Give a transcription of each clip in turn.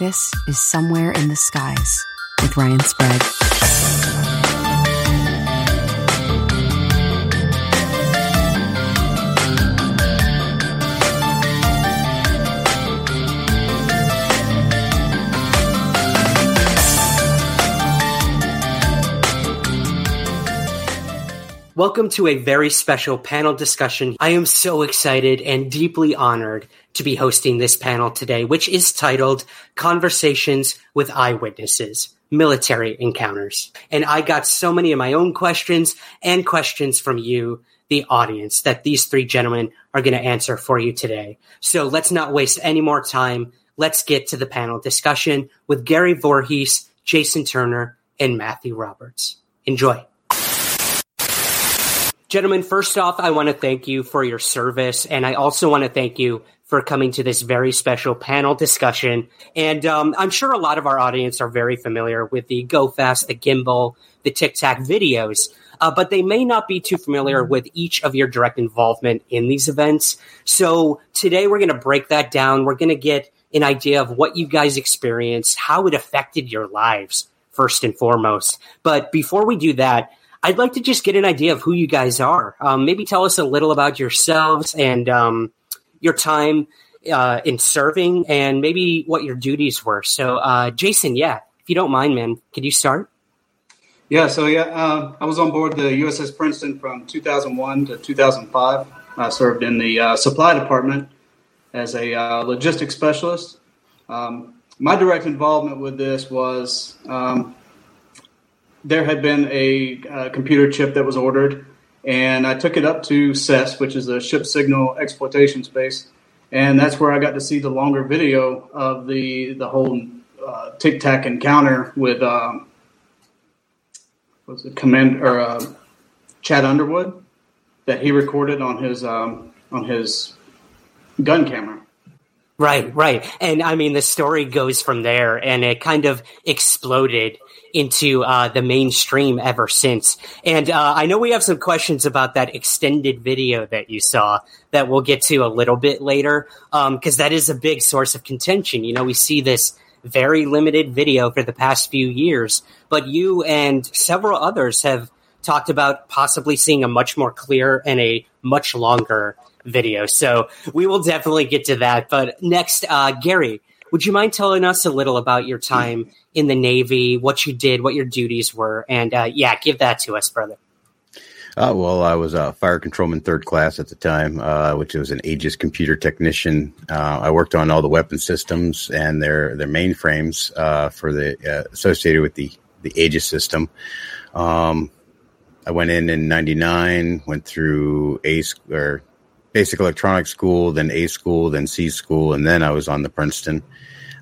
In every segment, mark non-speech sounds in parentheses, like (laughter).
This is Somewhere in the Skies with Ryan Sprague. Welcome to a very special panel discussion. I am so excited and deeply honored to be hosting this panel today, which is titled Conversations with Eyewitnesses Military Encounters. And I got so many of my own questions and questions from you, the audience, that these three gentlemen are going to answer for you today. So let's not waste any more time. Let's get to the panel discussion with Gary Voorhis, Jason Turner, and Matthew Roberts. Enjoy. Gentlemen, first off, I want to thank you for your service, and I also want to thank you for coming to this very special panel discussion. And um, I'm sure a lot of our audience are very familiar with the Go Fast, the Gimbal, the Tic Tac videos, uh, but they may not be too familiar with each of your direct involvement in these events. So today we're going to break that down. We're going to get an idea of what you guys experienced, how it affected your lives, first and foremost. But before we do that, I'd like to just get an idea of who you guys are. Um, maybe tell us a little about yourselves and um, your time uh, in serving, and maybe what your duties were. So, uh, Jason, yeah, if you don't mind, man, could you start? Yeah, so yeah, uh, I was on board the USS Princeton from 2001 to 2005. I served in the uh, supply department as a uh, logistics specialist. Um, my direct involvement with this was um, there had been a uh, computer chip that was ordered, and I took it up to CES, which is a ship signal exploitation space, and that's where I got to see the longer video of the the whole uh, Tic Tac encounter with um, was it command or uh, Chad Underwood that he recorded on his um, on his gun camera. Right, right. And I mean, the story goes from there and it kind of exploded into uh, the mainstream ever since. And uh, I know we have some questions about that extended video that you saw that we'll get to a little bit later, because um, that is a big source of contention. You know, we see this very limited video for the past few years, but you and several others have talked about possibly seeing a much more clear and a much longer video. So we will definitely get to that. But next, uh, Gary, would you mind telling us a little about your time in the Navy, what you did, what your duties were, and uh, yeah, give that to us, brother. Uh, well, I was a fire controlman third class at the time, uh, which was an Aegis computer technician. Uh, I worked on all the weapon systems and their their mainframes uh, for the uh, associated with the the Aegis system. Um, I went in in '99, went through A or basic electronics school, then A school, then C school, and then I was on the Princeton.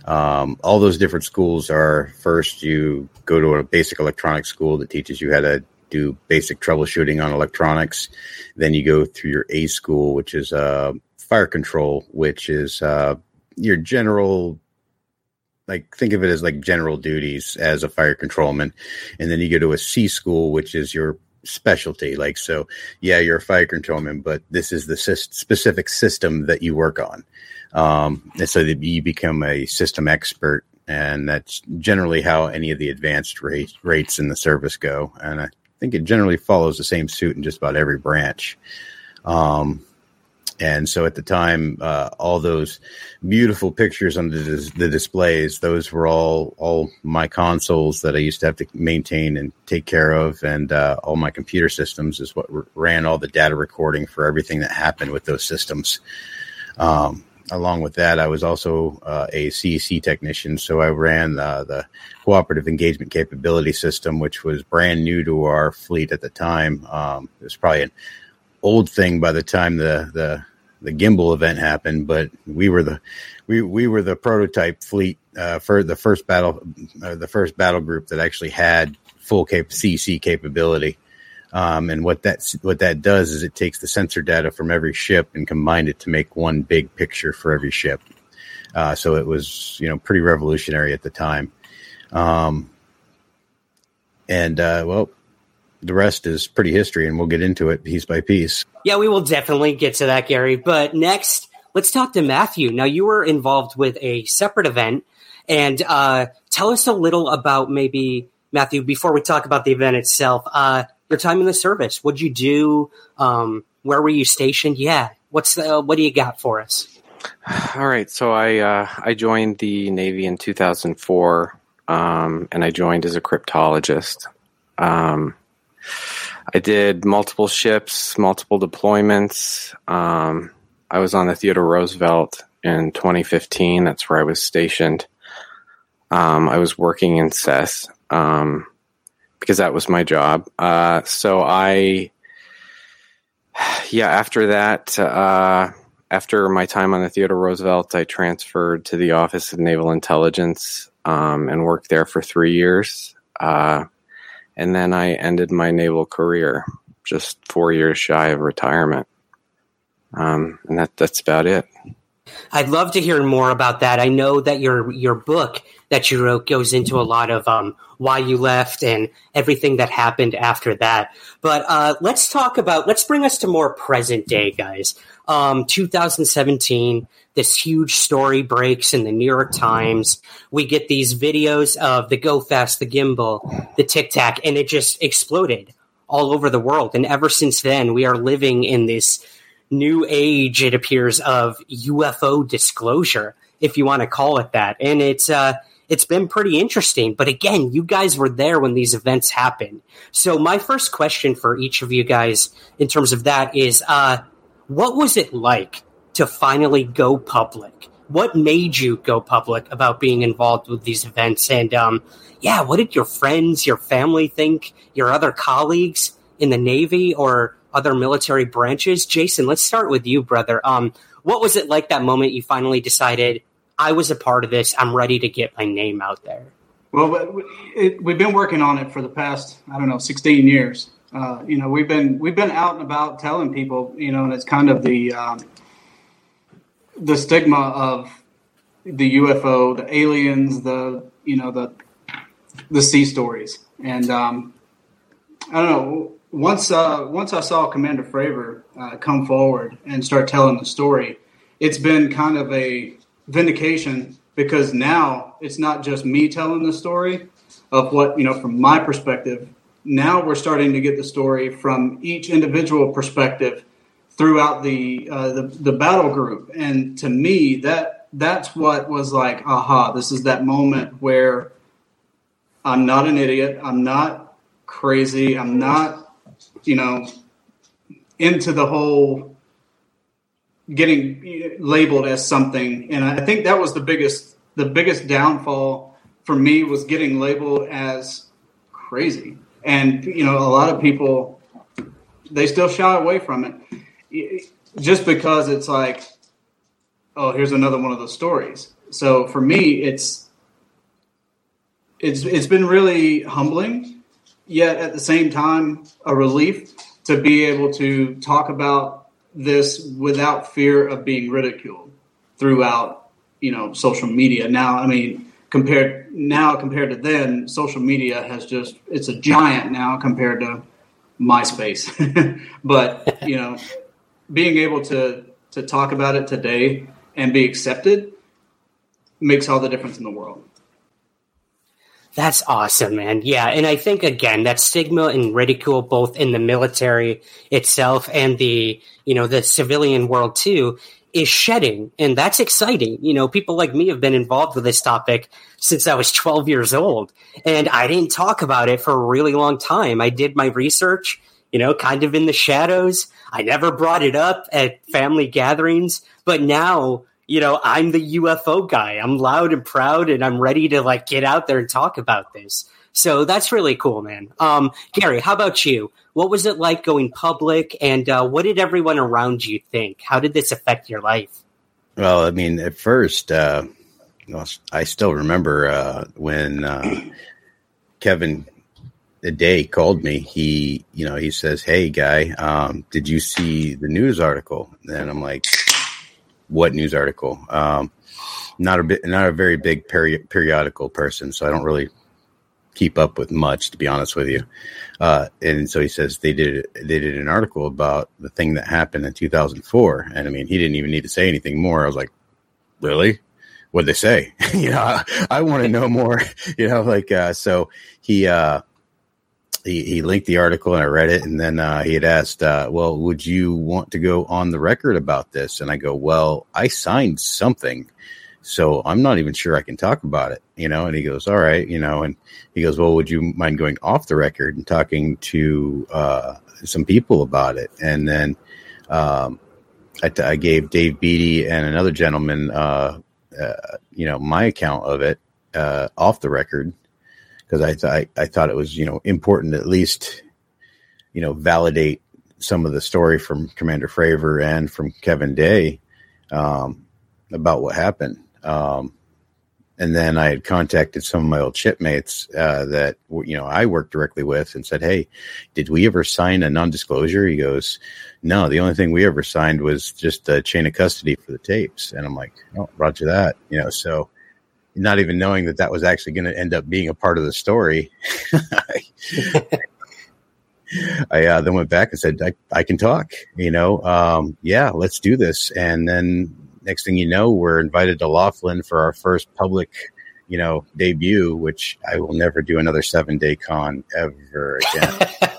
Um, all those different schools are first you go to a basic electronics school that teaches you how to do basic troubleshooting on electronics. Then you go through your A school, which is uh, fire control, which is uh, your general like think of it as like general duties as a fire controlman and then you go to a c school which is your specialty like so yeah you're a fire controlman but this is the specific system that you work on um, and so you become a system expert, and that's generally how any of the advanced rate, rates in the service go. And I think it generally follows the same suit in just about every branch. Um, and so at the time, uh, all those beautiful pictures on the, the, displays, those were all all my consoles that I used to have to maintain and take care of, and uh, all my computer systems is what ran all the data recording for everything that happened with those systems. Um, along with that, I was also uh, a CEC technician. So I ran uh, the cooperative engagement capability system, which was brand new to our fleet at the time. Um, it was probably an old thing by the time the the the gimbal event happened, but we were the we we were the prototype fleet uh, for the first battle uh, the first battle group that actually had full cap- CC capability. Um, and what that what that does is it takes the sensor data from every ship and combined it to make one big picture for every ship. Uh, so it was you know pretty revolutionary at the time. Um, and uh, well, the rest is pretty history, and we'll get into it piece by piece. Yeah, we will definitely get to that, Gary. But next, let's talk to Matthew. Now, you were involved with a separate event, and uh, tell us a little about maybe Matthew before we talk about the event itself. Uh, your time in the service. What'd you do? Um, where were you stationed? Yeah. What's the, what do you got for us? (sighs) All right. So I uh, I joined the Navy in 2004, um, and I joined as a cryptologist. Um, I did multiple ships, multiple deployments. Um, I was on the Theodore Roosevelt in 2015. That's where I was stationed. Um, I was working in CES. Um, because that was my job. Uh, so I, yeah, after that, uh, after my time on the Theodore Roosevelt, I transferred to the Office of Naval Intelligence um, and worked there for three years. Uh, and then I ended my naval career just four years shy of retirement. Um, and that, that's about it. I'd love to hear more about that. I know that your your book that you wrote goes into a lot of um, why you left and everything that happened after that. But uh, let's talk about let's bring us to more present day, guys. Um, 2017, this huge story breaks in the New York Times. We get these videos of the Go the gimbal, the Tic Tac, and it just exploded all over the world. And ever since then, we are living in this new age, it appears, of UFO disclosure, if you want to call it that. And it's uh, it's been pretty interesting. But again, you guys were there when these events happened. So my first question for each of you guys, in terms of that, is uh, what was it like to finally go public? What made you go public about being involved with these events? And um, yeah, what did your friends, your family think? Your other colleagues in the Navy or other military branches. Jason, let's start with you, brother. Um, what was it like that moment you finally decided I was a part of this? I'm ready to get my name out there. Well, it, we've been working on it for the past I don't know 16 years. Uh, you know, we've been we've been out and about telling people, you know, and it's kind of the um, the stigma of the UFO, the aliens, the you know the the sea stories, and um, I don't know once uh, once I saw Commander Fravor uh, come forward and start telling the story, it's been kind of a vindication because now it's not just me telling the story of what you know from my perspective. Now we're starting to get the story from each individual perspective throughout the uh, the, the battle group, and to me that that's what was like, aha! This is that moment where I'm not an idiot. I'm not crazy. I'm not you know, into the whole getting labeled as something. And I think that was the biggest the biggest downfall for me was getting labeled as crazy. And you know, a lot of people they still shy away from it just because it's like, oh, here's another one of those stories. So for me, it's it's it's been really humbling yet at the same time a relief to be able to talk about this without fear of being ridiculed throughout you know social media now i mean compared now compared to then social media has just it's a giant now compared to myspace (laughs) but you know being able to to talk about it today and be accepted makes all the difference in the world that's awesome, man. Yeah, and I think again that stigma and ridicule both in the military itself and the you know the civilian world too is shedding, and that's exciting. You know, people like me have been involved with this topic since I was 12 years old, and I didn't talk about it for a really long time. I did my research, you know, kind of in the shadows. I never brought it up at family gatherings, but now you know, I'm the UFO guy. I'm loud and proud and I'm ready to like get out there and talk about this. So that's really cool, man. Um, Gary, how about you? What was it like going public and uh, what did everyone around you think? How did this affect your life? Well, I mean, at first, uh, I still remember uh, when uh, Kevin the day called me. He, you know, he says, "Hey, guy, um, did you see the news article?" And I'm like, "What news article?" Um, not a bit, not a very big peri- periodical person, so I don't really keep up with much, to be honest with you. Uh, and so he says they did they did an article about the thing that happened in 2004, and I mean, he didn't even need to say anything more. I was like, "Really?" What'd they say? (laughs) you know, I, I want to know more. (laughs) you know, like uh, so he. Uh, he, he linked the article and I read it. And then uh, he had asked, uh, well, would you want to go on the record about this? And I go, well, I signed something. So I'm not even sure I can talk about it, you know? And he goes, all right, you know, and he goes, well, would you mind going off the record and talking to uh, some people about it? And then um, I, t- I gave Dave Beaty and another gentleman, uh, uh, you know, my account of it uh, off the record because I, th- I, I thought it was you know important at least you know validate some of the story from Commander Fravor and from Kevin Day um, about what happened. Um, and then I had contacted some of my old shipmates uh, that you know I worked directly with and said, "Hey, did we ever sign a non-disclosure?" He goes, "No, the only thing we ever signed was just a chain of custody for the tapes." And I'm like, "Oh, Roger that," you know. So not even knowing that that was actually going to end up being a part of the story. (laughs) I uh, then went back and said, I, I can talk, you know, um, yeah, let's do this. And then next thing you know, we're invited to Laughlin for our first public, you know, debut, which I will never do another seven day con ever again. (laughs)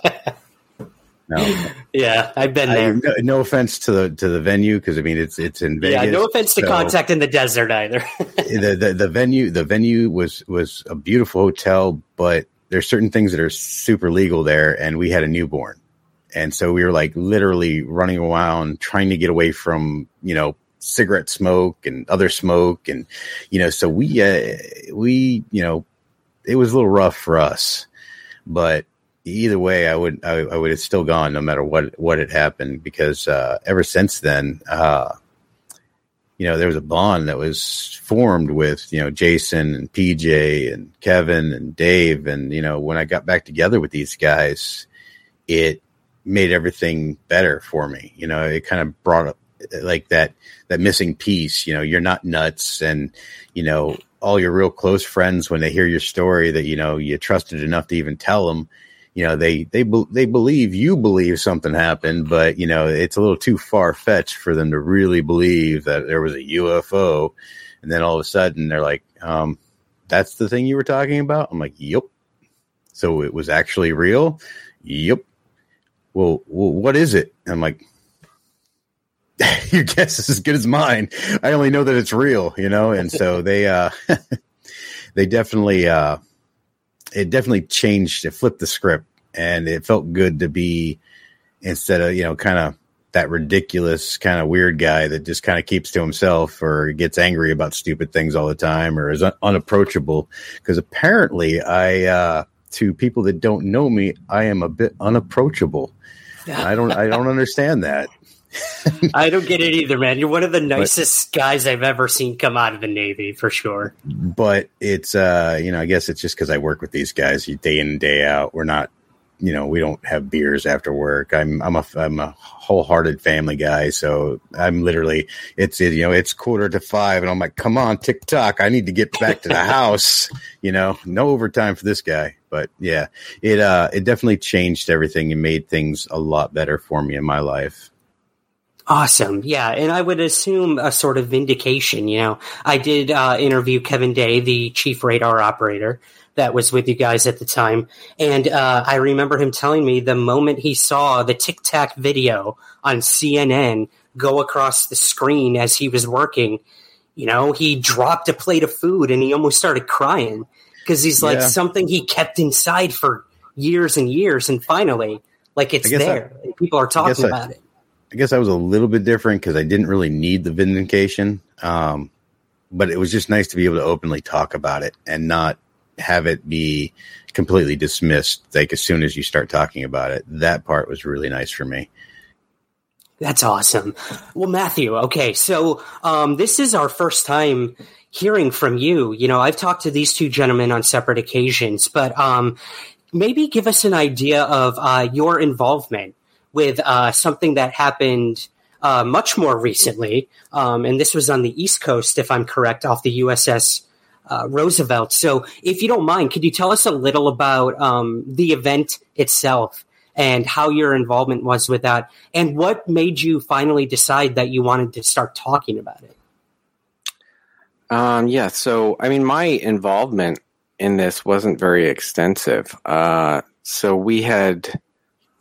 No. Yeah, I've been there. I, no, no, offense to the to the venue because I mean it's it's in Vegas. Yeah, no offense to so Contact in the Desert either. (laughs) the, the the venue the venue was was a beautiful hotel, but there's certain things that are super legal there, and we had a newborn, and so we were like literally running around trying to get away from you know cigarette smoke and other smoke, and you know so we uh, we you know it was a little rough for us, but either way, I would I, I, would have still gone no matter what what had happened because uh, ever since then, uh, you know, there was a bond that was formed with you know Jason and PJ and Kevin and Dave, and you know when I got back together with these guys, it made everything better for me. You know, it kind of brought up like that that missing piece. You know, you're not nuts, and you know all your real close friends when they hear your story that you know you trusted enough to even tell them you know they they they believe you believe something happened, but you know it's a little too far fetched for them to really believe that there was a UFO, and then all of a sudden they're like, um, "That's the thing you were talking about." I'm like, "Yep." So it was actually real. Yep. Well, well what is it? I'm like, (laughs) your guess is as good as mine. I only know that it's real, you know. And so they, uh, (laughs) they definitely, uh, it definitely changed. It flipped the script, and it felt good to be instead of you know kind of that ridiculous kind of weird guy that just kind of keeps to himself or gets angry about stupid things all the time or is un- unapproachable. Because apparently, I uh, to people that don't know me, I am a bit unapproachable. I don't I don't understand that. (laughs) I don't get it either, man. You're one of the nicest but, guys I've ever seen come out of the Navy, for sure. But it's, uh, you know, I guess it's just because I work with these guys day in and day out. We're not, you know, we don't have beers after work. I'm, I'm a, I'm a wholehearted family guy, so I'm literally, it's, you know, it's quarter to five, and I'm like, come on, tick tock, I need to get back to the (laughs) house. You know, no overtime for this guy. But yeah, it, uh, it definitely changed everything and made things a lot better for me in my life. Awesome. Yeah. And I would assume a sort of vindication. You know, I did uh, interview Kevin Day, the chief radar operator that was with you guys at the time. And uh, I remember him telling me the moment he saw the Tic Tac video on CNN go across the screen as he was working, you know, he dropped a plate of food and he almost started crying because he's like yeah. something he kept inside for years and years. And finally, like it's there. I, people are talking about it. I guess I was a little bit different because I didn't really need the vindication. Um, but it was just nice to be able to openly talk about it and not have it be completely dismissed. Like as soon as you start talking about it, that part was really nice for me. That's awesome. Well, Matthew, okay, so um, this is our first time hearing from you. You know, I've talked to these two gentlemen on separate occasions, but um, maybe give us an idea of uh, your involvement with uh, something that happened uh, much more recently, um, and this was on the East Coast, if I'm correct, off the USS uh, Roosevelt. So, if you don't mind, could you tell us a little about um, the event itself and how your involvement was with that, and what made you finally decide that you wanted to start talking about it? Um, yeah, so I mean, my involvement in this wasn't very extensive. Uh, so we had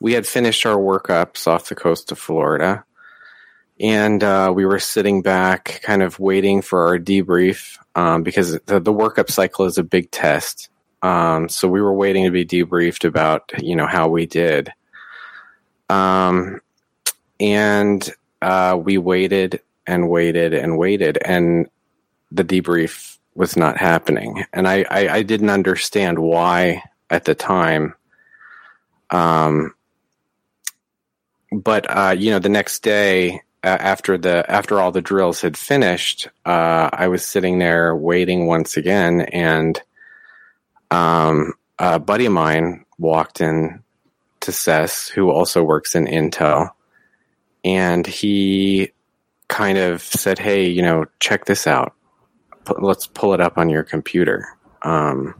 we had finished our workups off the coast of Florida, and uh, we were sitting back, kind of waiting for our debrief um, because the, the workup cycle is a big test. Um, so we were waiting to be debriefed about you know how we did, um, and uh, we waited and waited and waited, and the debrief was not happening, and I, I, I didn't understand why at the time. Um, but uh, you know, the next day uh, after the after all the drills had finished, uh, I was sitting there waiting once again, and um, a buddy of mine walked in to CES, who also works in Intel, and he kind of said, "Hey, you know, check this out. P- let's pull it up on your computer." Um,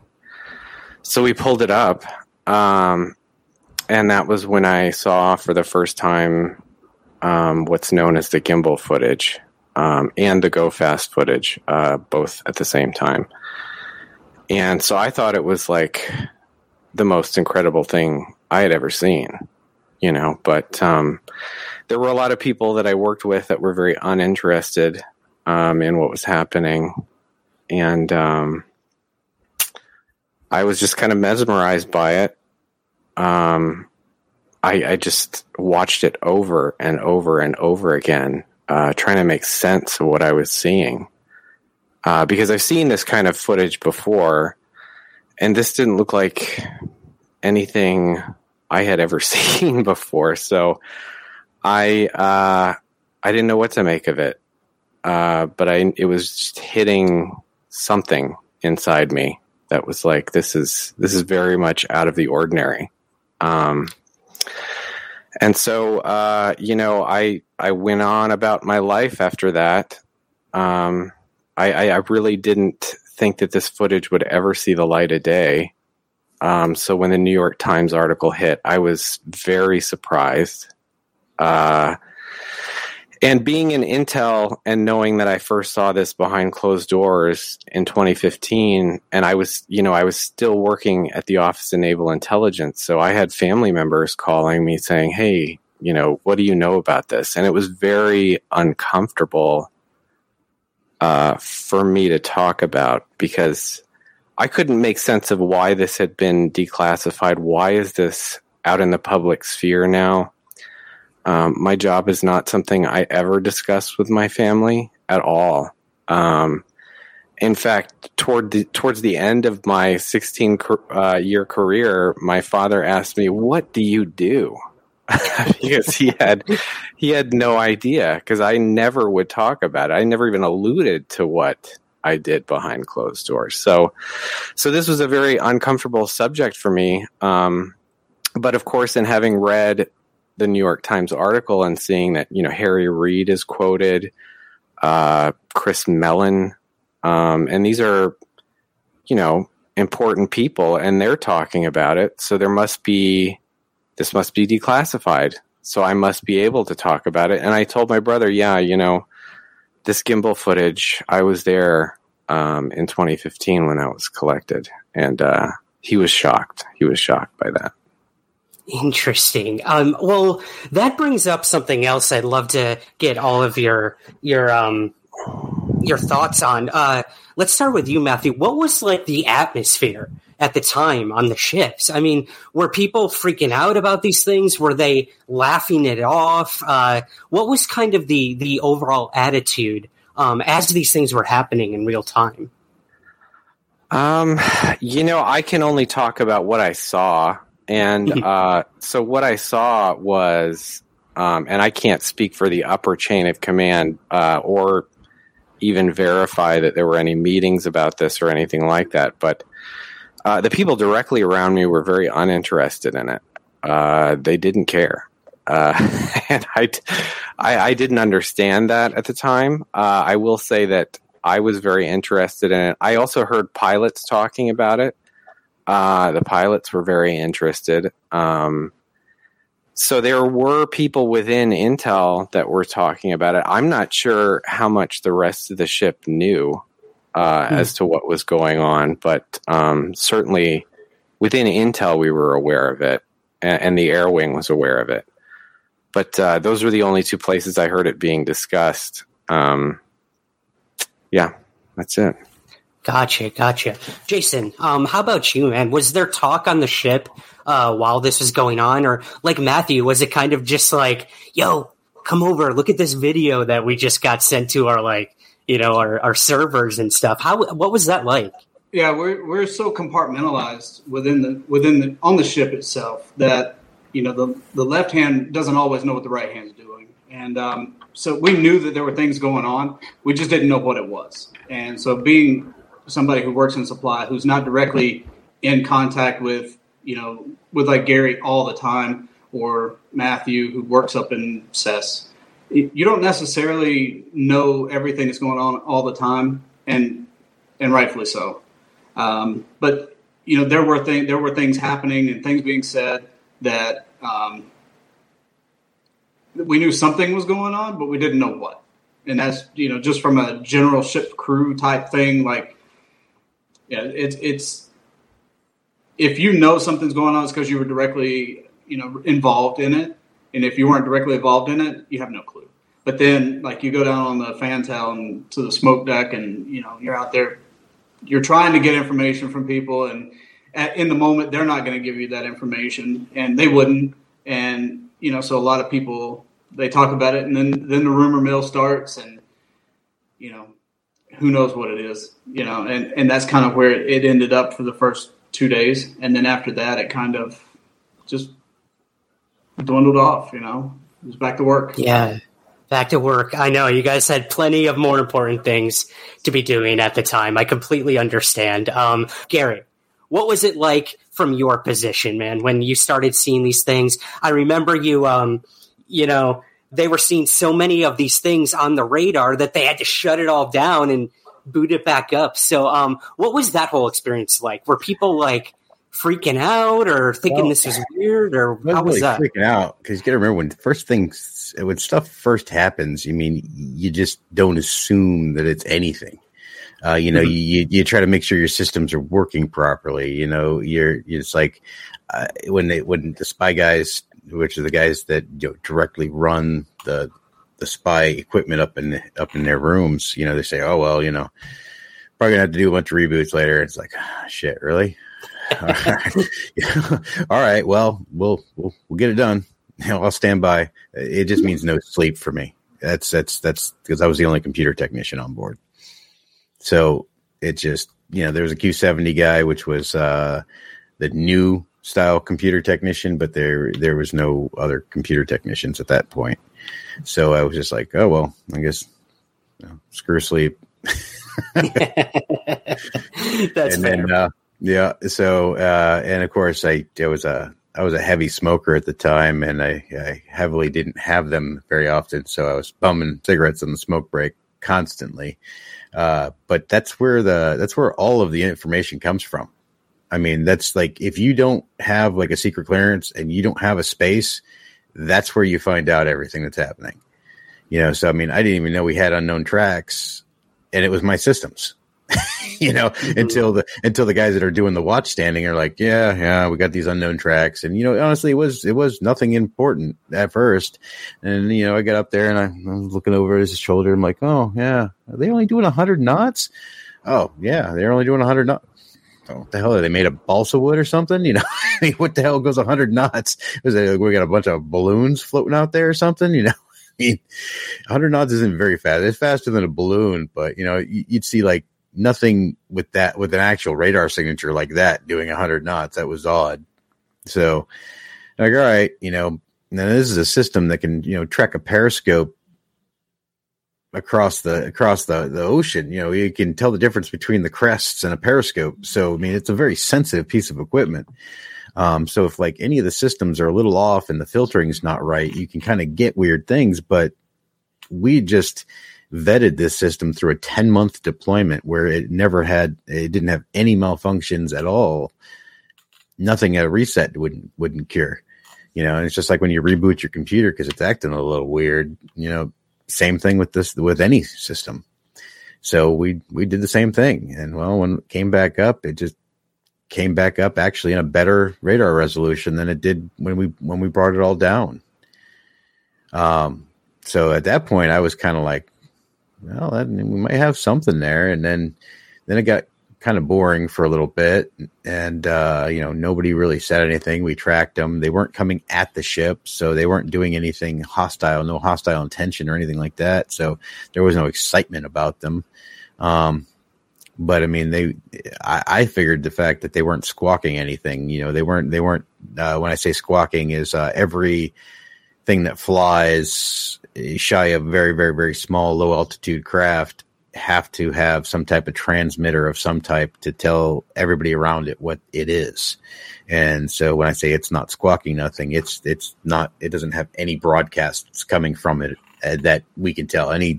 so we pulled it up. Um, and that was when I saw for the first time um, what's known as the gimbal footage um, and the go fast footage, uh, both at the same time. And so I thought it was like the most incredible thing I had ever seen, you know. But um, there were a lot of people that I worked with that were very uninterested um, in what was happening, and um, I was just kind of mesmerized by it um, I, I just watched it over and over and over again, uh, trying to make sense of what I was seeing. Uh, because I've seen this kind of footage before, and this didn't look like anything I had ever (laughs) seen before. So I uh, I didn't know what to make of it, uh, but I it was just hitting something inside me that was like this is this is very much out of the ordinary. Um, and so, uh, you know, I I went on about my life after that. Um, I, I, really didn't think that this footage would ever see the light of day. Um, so when the New York Times article hit, I was very surprised. Uh, and being in Intel and knowing that I first saw this behind closed doors in 2015, and I was, you know, I was still working at the Office of Naval Intelligence. So I had family members calling me saying, Hey, you know, what do you know about this? And it was very uncomfortable uh, for me to talk about because I couldn't make sense of why this had been declassified. Why is this out in the public sphere now? Um, my job is not something I ever discuss with my family at all. Um, in fact, toward the, towards the end of my 16 uh, year career, my father asked me, "What do you do?" (laughs) because he had he had no idea because I never would talk about it. I never even alluded to what I did behind closed doors. So, so this was a very uncomfortable subject for me. Um, but of course, in having read the New York Times article and seeing that you know Harry Reid is quoted, uh, Chris Mellon, um, and these are you know important people, and they're talking about it. So there must be this must be declassified. So I must be able to talk about it. And I told my brother, yeah, you know, this gimbal footage, I was there um, in 2015 when that was collected, and uh, he was shocked. He was shocked by that. Interesting. Um, well, that brings up something else. I'd love to get all of your your um, your thoughts on. Uh, let's start with you, Matthew. What was like the atmosphere at the time on the ships? I mean, were people freaking out about these things? Were they laughing it off? Uh, what was kind of the the overall attitude um, as these things were happening in real time? Um, you know, I can only talk about what I saw, and uh, so what I saw was, um, and I can't speak for the upper chain of command uh, or even verify that there were any meetings about this or anything like that. But uh, the people directly around me were very uninterested in it. Uh, they didn't care. Uh, (laughs) and I, I, I, didn't understand that at the time. Uh, I will say that I was very interested in it. I also heard pilots talking about it. Uh, the pilots were very interested. Um, so there were people within Intel that were talking about it. I'm not sure how much the rest of the ship knew uh, hmm. as to what was going on, but um, certainly within Intel we were aware of it, and, and the Air Wing was aware of it. But uh, those were the only two places I heard it being discussed. Um, yeah, that's it. Gotcha, gotcha. Jason, um, how about you, man? Was there talk on the ship uh, while this was going on, or like Matthew, was it kind of just like, "Yo, come over, look at this video that we just got sent to our like, you know, our, our servers and stuff"? How what was that like? Yeah, we're we're so compartmentalized within the within the on the ship itself that you know the the left hand doesn't always know what the right hand's doing, and um, so we knew that there were things going on. We just didn't know what it was, and so being somebody who works in supply who's not directly in contact with you know with like Gary all the time or Matthew who works up in CES. You don't necessarily know everything that's going on all the time, and and rightfully so. Um, but you know there were things there were things happening and things being said that um, we knew something was going on, but we didn't know what. And that's you know just from a general ship crew type thing, like yeah, it's it's if you know something's going on, it's because you were directly you know involved in it, and if you weren't directly involved in it, you have no clue. But then, like you go down on the fan tail and to the smoke deck, and you know you're out there, you're trying to get information from people, and at, in the moment they're not going to give you that information, and they wouldn't, and you know so a lot of people they talk about it, and then then the rumor mill starts, and you know who knows what it is, you know, and, and that's kind of where it ended up for the first two days. And then after that, it kind of just dwindled off, you know, it was back to work. Yeah. Back to work. I know you guys had plenty of more important things to be doing at the time. I completely understand. Um, Gary, what was it like from your position, man, when you started seeing these things? I remember you, um, you know, they were seeing so many of these things on the radar that they had to shut it all down and boot it back up. So, um, what was that whole experience like? Were people like freaking out or thinking well, this is weird or how was that? Freaking out because you got to remember when first things when stuff first happens. I mean, you just don't assume that it's anything. Uh, you know, mm-hmm. you you try to make sure your systems are working properly. You know, you're it's like uh, when they when the SPY guys which are the guys that you know, directly run the the SPY equipment up in up in their rooms. You know, they say, "Oh well, you know, probably gonna have to do a bunch of reboots later." It's like, oh, shit, really? All right. (laughs) All right. Well, we'll we'll we'll get it done. You (laughs) know, I'll stand by. It just means no sleep for me. That's that's that's because I was the only computer technician on board. So it just you know there was a Q seventy guy, which was uh, the new style computer technician, but there there was no other computer technicians at that point. So I was just like, oh well, I guess you know, screw sleep. (laughs) That's and fair. then uh, yeah, so uh, and of course I I was a I was a heavy smoker at the time, and I, I heavily didn't have them very often, so I was bumming cigarettes on the smoke break constantly. Uh, but that's where the that's where all of the information comes from. I mean, that's like if you don't have like a secret clearance and you don't have a space, that's where you find out everything that's happening. You know, so I mean, I didn't even know we had unknown tracks, and it was my systems. (laughs) you know, mm-hmm. until the until the guys that are doing the watch standing are like, yeah, yeah, we got these unknown tracks, and you know, honestly, it was it was nothing important at first, and you know, I got up there and I, I was looking over his shoulder. I'm like, oh yeah, are they only doing hundred knots? Oh yeah, they're only doing hundred knots. What the hell are they made of balsa wood or something? You know, (laughs) I mean, what the hell goes 100 knots? Is it, we got a bunch of balloons floating out there or something? You know, (laughs) I mean, 100 knots isn't very fast. It's faster than a balloon, but you know, you'd see like nothing with that with an actual radar signature like that doing 100 knots. That was odd. So, like, all right, you know, now this is a system that can you know track a periscope across the across the the ocean. You know, you can tell the difference between the crests and a periscope. So, I mean, it's a very sensitive piece of equipment. Um, so if like any of the systems are a little off and the filtering is not right, you can kind of get weird things. But we just vetted this system through a 10 month deployment where it never had, it didn't have any malfunctions at all. Nothing a reset wouldn't, wouldn't cure. You know, and it's just like when you reboot your computer because it's acting a little weird, you know, same thing with this, with any system. So we, we did the same thing. And well, when it came back up, it just, came back up actually in a better radar resolution than it did when we when we brought it all down. Um, so at that point, I was kind of like, well, that, we might have something there, and then then it got kind of boring for a little bit, and uh, you know nobody really said anything. We tracked them; they weren't coming at the ship, so they weren't doing anything hostile, no hostile intention or anything like that. So there was no excitement about them. Um, but I mean, they, I, I, figured the fact that they weren't squawking anything, you know, they weren't, they weren't, uh, when I say squawking is, uh, every thing that flies shy of very, very, very small, low altitude craft have to have some type of transmitter of some type to tell everybody around it what it is. And so when I say it's not squawking nothing, it's, it's not, it doesn't have any broadcasts coming from it uh, that we can tell any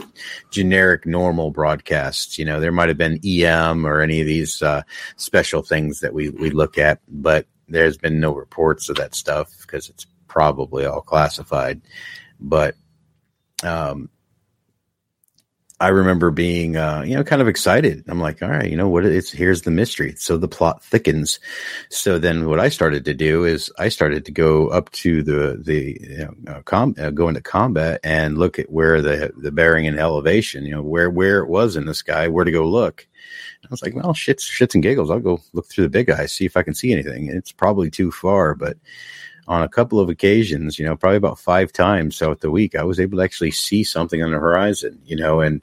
generic normal broadcasts you know there might have been em or any of these uh, special things that we we look at but there's been no reports of that stuff because it's probably all classified but um I remember being, uh, you know, kind of excited. I'm like, all right, you know what? It's here's the mystery. So the plot thickens. So then, what I started to do is I started to go up to the the you know, uh, com- uh, go into combat and look at where the the bearing and elevation, you know, where where it was in the sky, where to go look. I was like, well, shits, shits and giggles. I'll go look through the big eye, see if I can see anything. It's probably too far, but on a couple of occasions, you know, probably about five times throughout the week, I was able to actually see something on the horizon, you know, and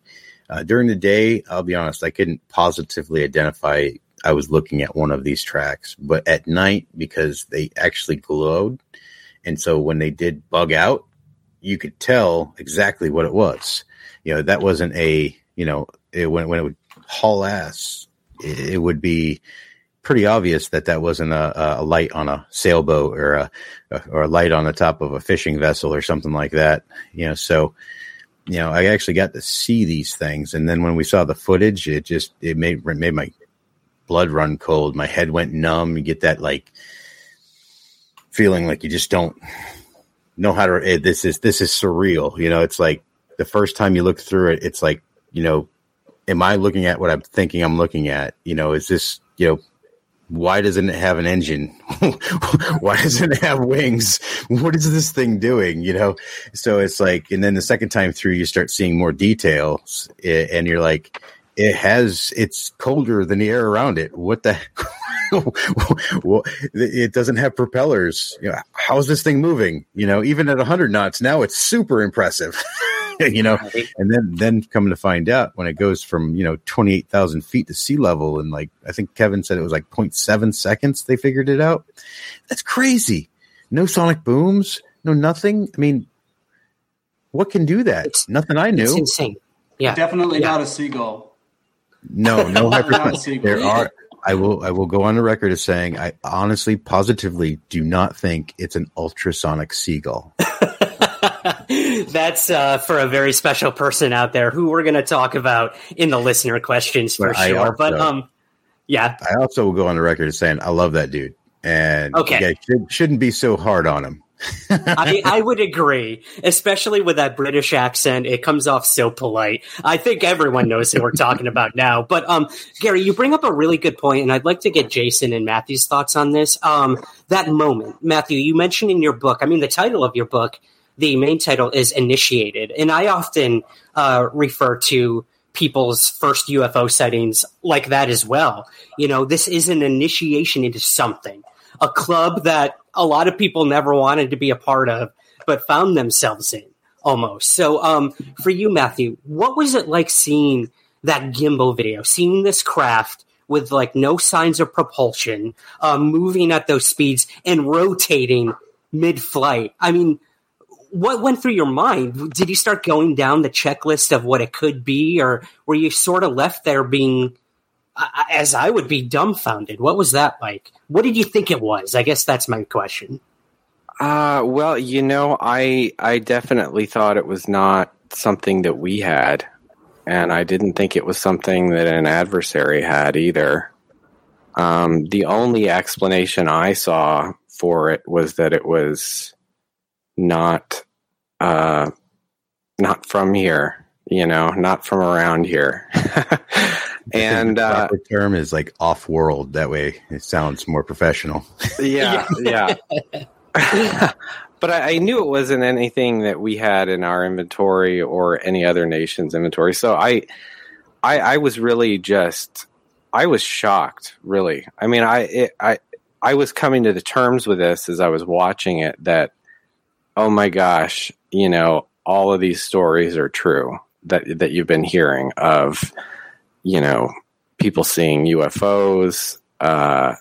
uh, during the day, I'll be honest, I couldn't positively identify I was looking at one of these tracks, but at night, because they actually glowed, and so when they did bug out, you could tell exactly what it was. You know, that wasn't a, you know, it, when, when it would haul ass, it, it would be, pretty obvious that that wasn't a, a light on a sailboat or a, or a light on the top of a fishing vessel or something like that. You know, so you know, I actually got to see these things, and then when we saw the footage, it just it made it made my blood run cold. My head went numb. You get that like feeling like you just don't know how to. Eh, this is this is surreal. You know, it's like the first time you look through it, it's like you know, am I looking at what I'm thinking I'm looking at? You know, is this you know why doesn't it have an engine? (laughs) why doesn't it have wings? What is this thing doing? You know, so it's like, and then the second time through, you start seeing more details, and you're like, it has, it's colder than the air around it. What the? (laughs) well, it doesn't have propellers. You know, how's this thing moving? You know, even at 100 knots, now it's super impressive. (laughs) (laughs) you know, and then then coming to find out when it goes from you know twenty eight thousand feet to sea level, and like I think Kevin said it was like 0.7 seconds they figured it out. That's crazy. No sonic booms, no nothing. I mean, what can do that? It's, nothing I knew. It's insane. Yeah, definitely yeah. not a seagull. No, no hypersonic. there are. I will. I will go on the record as saying I honestly, positively do not think it's an ultrasonic seagull. (laughs) That's uh, for a very special person out there who we're going to talk about in the listener questions for but sure. Also, but um, yeah, I also will go on the record saying I love that dude, and okay, should, shouldn't be so hard on him. (laughs) I, I, would agree, especially with that British accent. It comes off so polite. I think everyone knows who we're talking about now. But um, Gary, you bring up a really good point, and I'd like to get Jason and Matthew's thoughts on this. Um, that moment, Matthew, you mentioned in your book. I mean, the title of your book, the main title is "Initiated," and I often uh, refer to people's first UFO sightings like that as well. You know, this is an initiation into something, a club that a lot of people never wanted to be a part of, but found themselves in almost. So, um, for you, Matthew, what was it like seeing that gimbal video, seeing this craft with like no signs of propulsion, uh, moving at those speeds and rotating mid flight? I mean, what went through your mind? Did you start going down the checklist of what it could be, or were you sort of left there being, as I would be, dumbfounded? What was that like? What did you think it was? I guess that's my question. Uh, well, you know, I I definitely thought it was not something that we had, and I didn't think it was something that an adversary had either. Um, the only explanation I saw for it was that it was not uh, not from here, you know, not from around here. (laughs) and the proper uh, term is like off world. That way, it sounds more professional. (laughs) yeah, yeah. (laughs) but I, I, knew it wasn't anything that we had in our inventory or any other nation's inventory. So I, I, I was really just, I was shocked. Really, I mean, I, it, I, I was coming to the terms with this as I was watching it that oh my gosh, you know, all of these stories are true that that you've been hearing of, you know, people seeing UFOs. Uh,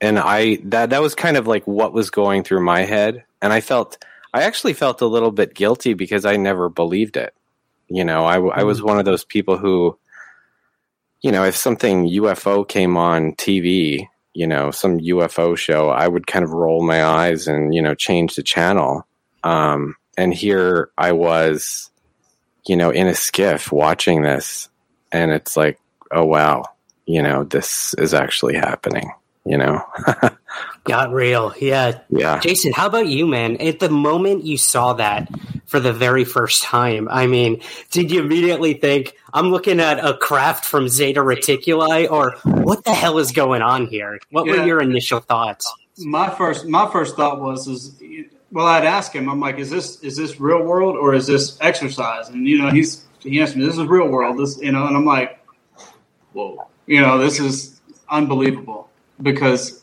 and I that that was kind of like what was going through my head, and I felt I actually felt a little bit guilty because I never believed it. You know, I, I was mm. one of those people who, you know, if something UFO came on TV, you know, some UFO show, I would kind of roll my eyes and, you know, change the channel. Um, and here I was, you know, in a skiff watching this, and it's like, oh wow, you know, this is actually happening. You know, (laughs) got real. Yeah, yeah. Jason, how about you, man? At the moment you saw that for the very first time, I mean, did you immediately think, "I'm looking at a craft from Zeta Reticuli," or "What the hell is going on here"? What yeah. were your initial thoughts? My first, my first thought was, is well, I'd ask him. I'm like, is this is this real world or is this exercise? And you know, he's he asked me, this is real world. This you know, and I'm like, whoa, you know, this is unbelievable because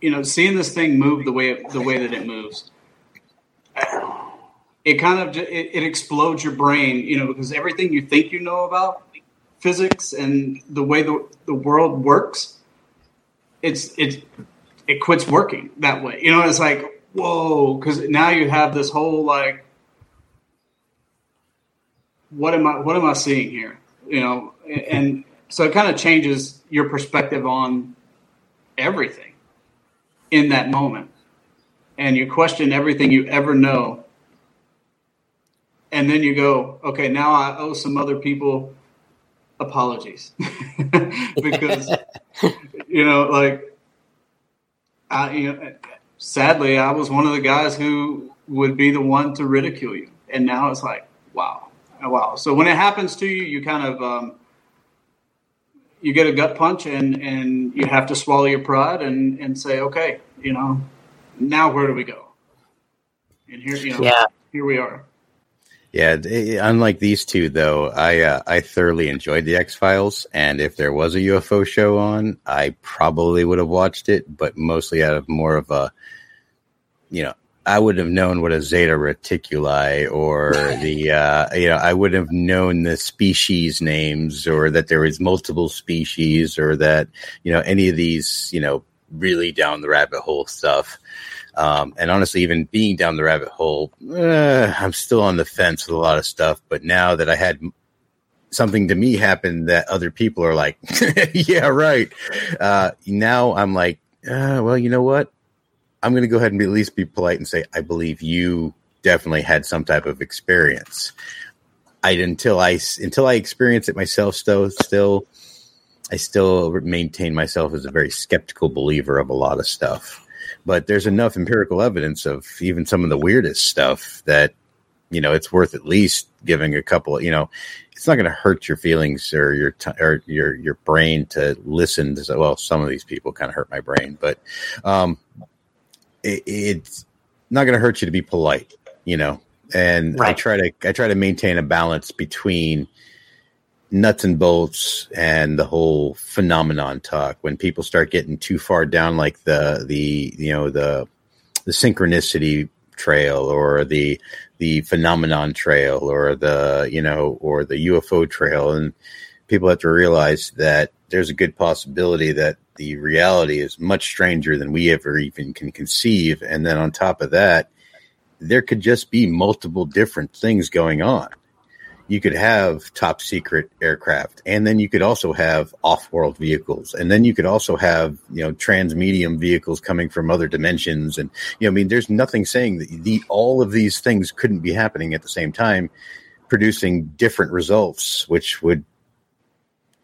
you know, seeing this thing move the way it, the way that it moves, it kind of it, it explodes your brain. You know, because everything you think you know about physics and the way the the world works, it's it's it quits working that way. You know, it's like whoa, because now you have this whole like, what am I what am I seeing here? You know, and so it kind of changes your perspective on everything in that moment, and you question everything you ever know, and then you go, okay, now I owe some other people apologies. (laughs) Because (laughs) you know, like, I you know sadly, I was one of the guys who would be the one to ridicule you. And now it's like, wow, wow. So when it happens to you, you kind of um, you get a gut punch, and and you have to swallow your pride and and say, okay, you know, now where do we go? And here, you know, yeah. here we are. Yeah, unlike these two, though, I uh, I thoroughly enjoyed the X Files, and if there was a UFO show on, I probably would have watched it, but mostly out of more of a, you know, I would have known what a Zeta Reticuli or the, uh, you know, I would have known the species names or that there is multiple species or that, you know, any of these, you know, really down the rabbit hole stuff. Um, and honestly, even being down the rabbit hole, uh, I'm still on the fence with a lot of stuff. But now that I had something to me happen that other people are like, (laughs) yeah, right. Uh, now I'm like, uh, well, you know what? I'm going to go ahead and be, at least be polite and say, I believe you definitely had some type of experience. I until I until I experience it myself. Still, still, I still maintain myself as a very skeptical believer of a lot of stuff. but there's enough empirical evidence of even some of the weirdest stuff that you know it's worth at least giving a couple. You know, it's not going to hurt your feelings or your t- or your your brain to listen to. Well, some of these people kind of hurt my brain, but um, it, it's not going to hurt you to be polite. You know, and right. I try to I try to maintain a balance between nuts and bolts and the whole phenomenon talk when people start getting too far down like the the you know the the synchronicity trail or the the phenomenon trail or the you know or the UFO trail and people have to realize that there's a good possibility that the reality is much stranger than we ever even can conceive. And then on top of that there could just be multiple different things going on. You could have top secret aircraft and then you could also have off-world vehicles and then you could also have you know transmedium vehicles coming from other dimensions. And you know i mean there's nothing saying that the all of these things couldn't be happening at the same time producing different results which would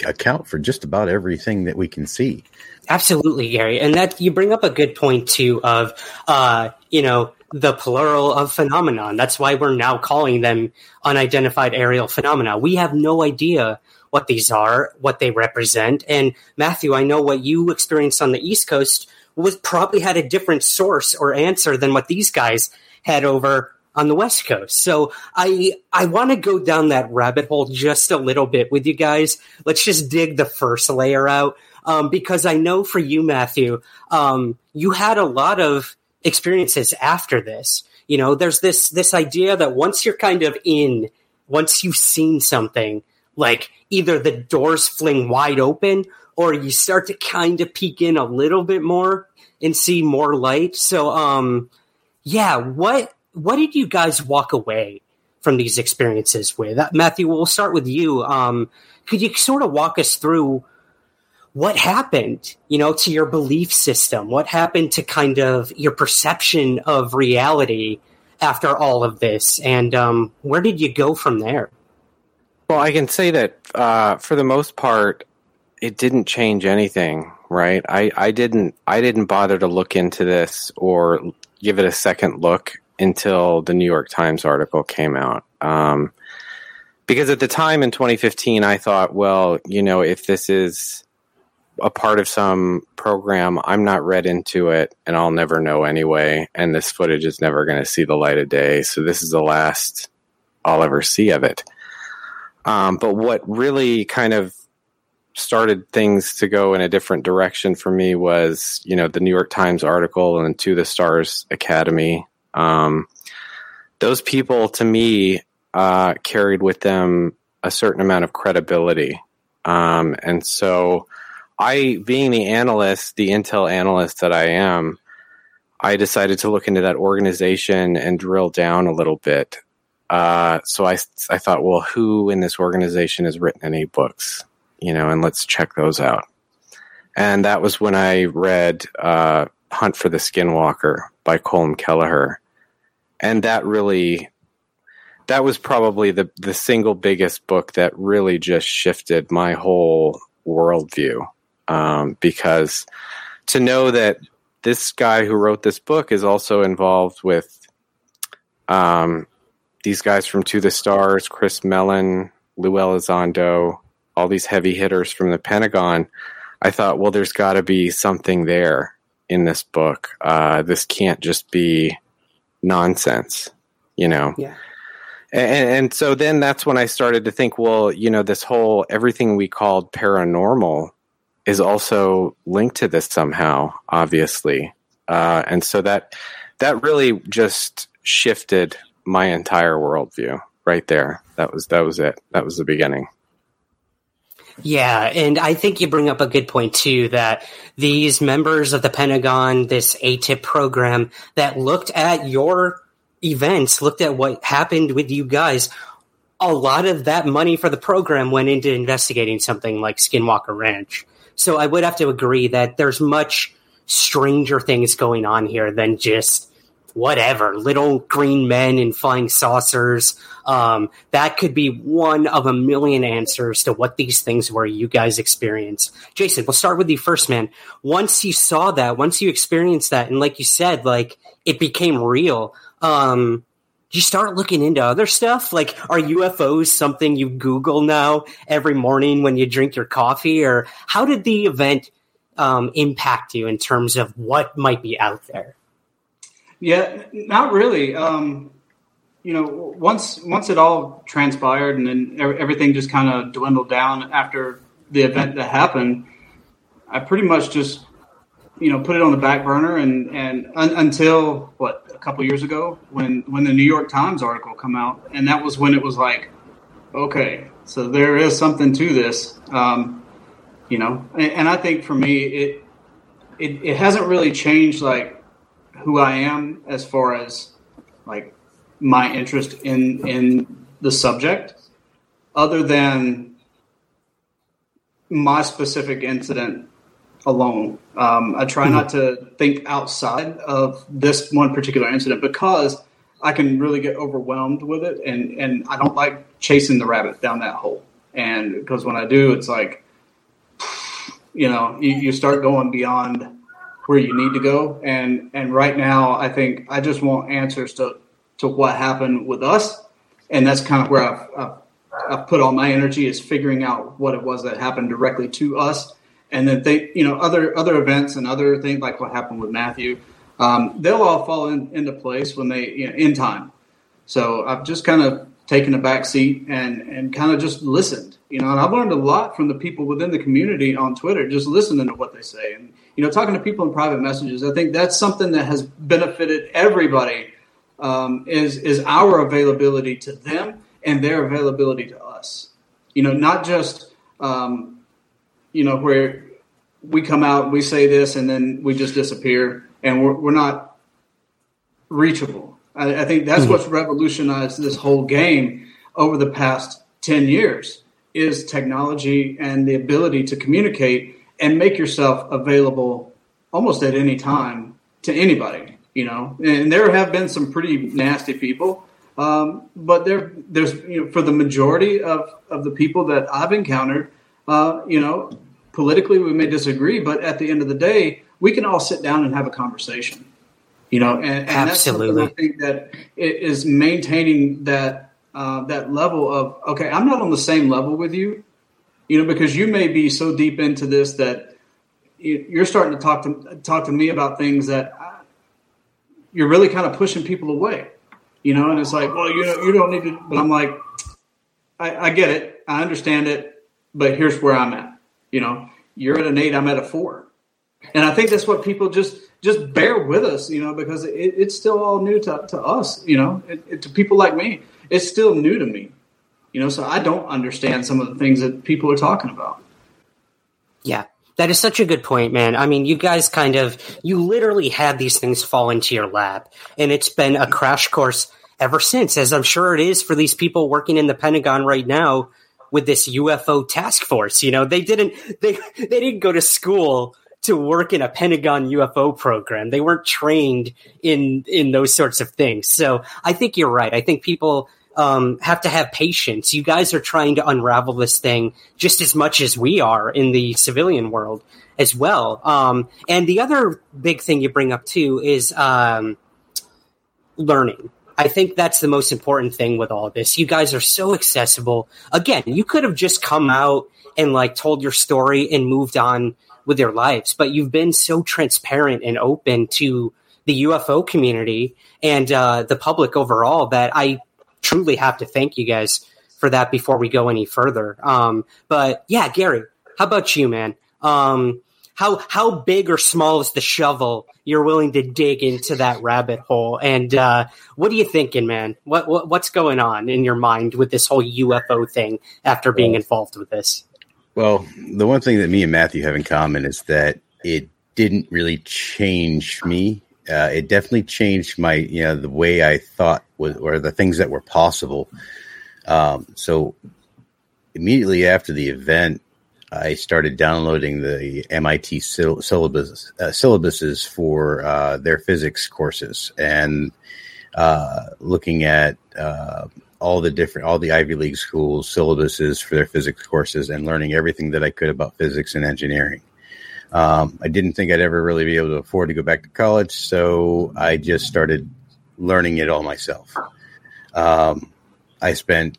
account for just about everything that we can see absolutely gary and that you bring up a good point too of uh you know the plural of phenomenon. That's why we're now calling them unidentified aerial phenomena. We have no idea what these are, what they represent. And Matthew, I know what you experienced on the East Coast was probably had a different source or answer than what these guys had over on the West Coast. So I I want to go down that rabbit hole just a little bit with you guys. Let's just dig the first layer out. Um, because I know for you, Matthew, um, you had a lot of experiences after this. You know, there's this this idea that once you're kind of in, once you've seen something, like either the doors fling wide open or you start to kind of peek in a little bit more and see more light. So um yeah, what what did you guys walk away from these experiences with? Uh, Matthew, we'll start with you. Um could you sort of walk us through what happened, you know, to your belief system? What happened to kind of your perception of reality after all of this? And um, where did you go from there? Well, I can say that uh, for the most part, it didn't change anything, right? I, I didn't I didn't bother to look into this or give it a second look until the New York Times article came out. Um, because at the time in 2015, I thought, well, you know, if this is a part of some program. I'm not read into it, and I'll never know anyway. And this footage is never going to see the light of day. So this is the last I'll ever see of it. Um, but what really kind of started things to go in a different direction for me was, you know, the New York Times article and To the Stars Academy. Um, those people, to me, uh, carried with them a certain amount of credibility. Um, and so I, being the analyst, the Intel analyst that I am, I decided to look into that organization and drill down a little bit. Uh, so I, I thought, well, who in this organization has written any books? You know, and let's check those out. And that was when I read uh, Hunt for the Skinwalker by Colm Kelleher. And that really, that was probably the, the single biggest book that really just shifted my whole worldview um, because to know that this guy who wrote this book is also involved with um, these guys from To the Stars, Chris Mellon, Lou Elizondo, all these heavy hitters from the Pentagon. I thought, well, there's got to be something there in this book. Uh, this can't just be nonsense, you know? Yeah. And, and, so then that's when I started to think, well, you know, this whole everything we called paranormal is also linked to this somehow, obviously. Uh, and so that that really just shifted my entire worldview right there. That was that was it. That was the beginning. Yeah, and I think you bring up a good point too that these members of the Pentagon, this AATIP program that looked at your events, looked at what happened with you guys, a lot of that money for the program went into investigating something like Skinwalker Ranch. So I would have to agree that there's much stranger things going on here than just whatever, little green men in flying saucers. Um, that could be one of a million answers to what these things were you guys experienced. Jason, we'll start with you first, man. Once you saw that, once you experienced that, and like you said, like it became real. Um, you start looking into other stuff? Like, are UFOs something you Google now every morning when you drink your coffee? Or how did the event um, impact you in terms of what might be out there? Yeah, not really. Um, you know, once once it all transpired and then everything just kind of dwindled down after the event that happened, I pretty much just you know put it on the back burner and and un, until what a couple years ago when when the New York Times article come out and that was when it was like okay so there is something to this um, you know and, and, I think for me it, it it hasn't really changed like who I am as far as like my interest in in the subject other than my specific incident alone. Um, I try not to think outside of this one particular incident because I can really get overwhelmed with it, and and I don't like chasing the rabbit down that hole. And because when I do, it's like, (sighs) you know, you, you start going beyond where you need to go. And and right now, I think I just want answers to to what happened with us, and that's kind of where I've, I've I've put all my energy is figuring out what it was that happened directly to us and then they, you know, other other events and other things like what happened with Matthew, um, they'll all fall in, into place when they you know, in time. So I've just kind of taken a back seat and and kind of just listened, you know. And I've learned a lot from the people within the community on Twitter, just listening to what they say, and you know, talking to people in private messages. I think that's something that has benefited everybody. Um, is is our availability to them and their availability to us. You know, not just um, you know, where we come out, we say this, and then we just disappear, and we're, we're not reachable. I, I think that's mm-hmm. what's revolutionized this whole game over the past 10 years is technology and the ability to communicate and make yourself available almost at any time to anybody, you know. And there have been some pretty nasty people, um, but there, there's, you know, for the majority of, of the people that I've encountered, uh, you know, politically we may disagree, but at the end of the day, we can all sit down and have a conversation. You know, and, and absolutely, I think that it is maintaining that uh, that level of okay, I'm not on the same level with you, you know, because you may be so deep into this that you're starting to talk to talk to me about things that I, you're really kind of pushing people away, you know, and it's like, well, you know, you don't need to, but I'm like, I, I get it, I understand it, but here's where I'm at. You know, you're at an eight, I'm at a four, and I think that's what people just just bear with us. You know, because it, it's still all new to, to us. You know, it, it, to people like me, it's still new to me. You know, so I don't understand some of the things that people are talking about. Yeah, that is such a good point, man. I mean, you guys kind of, you literally had these things fall into your lap, and it's been a crash course ever since, as I'm sure it is for these people working in the Pentagon right now with this UFO task force. You know, they didn't they they didn't go to school to work in a Pentagon UFO program. They weren't trained in in those sorts of things. So I think you're right. I think people um, have to have patience. You guys are trying to unravel this thing just as much as we are in the civilian world as well. Um, and the other big thing you bring up too is um, learning. I think that's the most important thing with all this. You guys are so accessible. Again, you could have just come out and like told your story and moved on with your lives, but you've been so transparent and open to the UFO community and uh, the public overall that I truly have to thank you guys for that before we go any further. Um, but yeah, Gary, how about you, man? Um, how how big or small is the shovel you're willing to dig into that rabbit hole? And uh, what are you thinking, man? What, what, what's going on in your mind with this whole UFO thing after being involved with this? Well, the one thing that me and Matthew have in common is that it didn't really change me. Uh, it definitely changed my, you know, the way I thought was, or the things that were possible. Um, so immediately after the event, I started downloading the MIT syllabus uh, syllabuses for uh, their physics courses and uh, looking at uh, all the different all the Ivy League schools syllabuses for their physics courses and learning everything that I could about physics and engineering. Um, I didn't think I'd ever really be able to afford to go back to college, so I just started learning it all myself. Um, I spent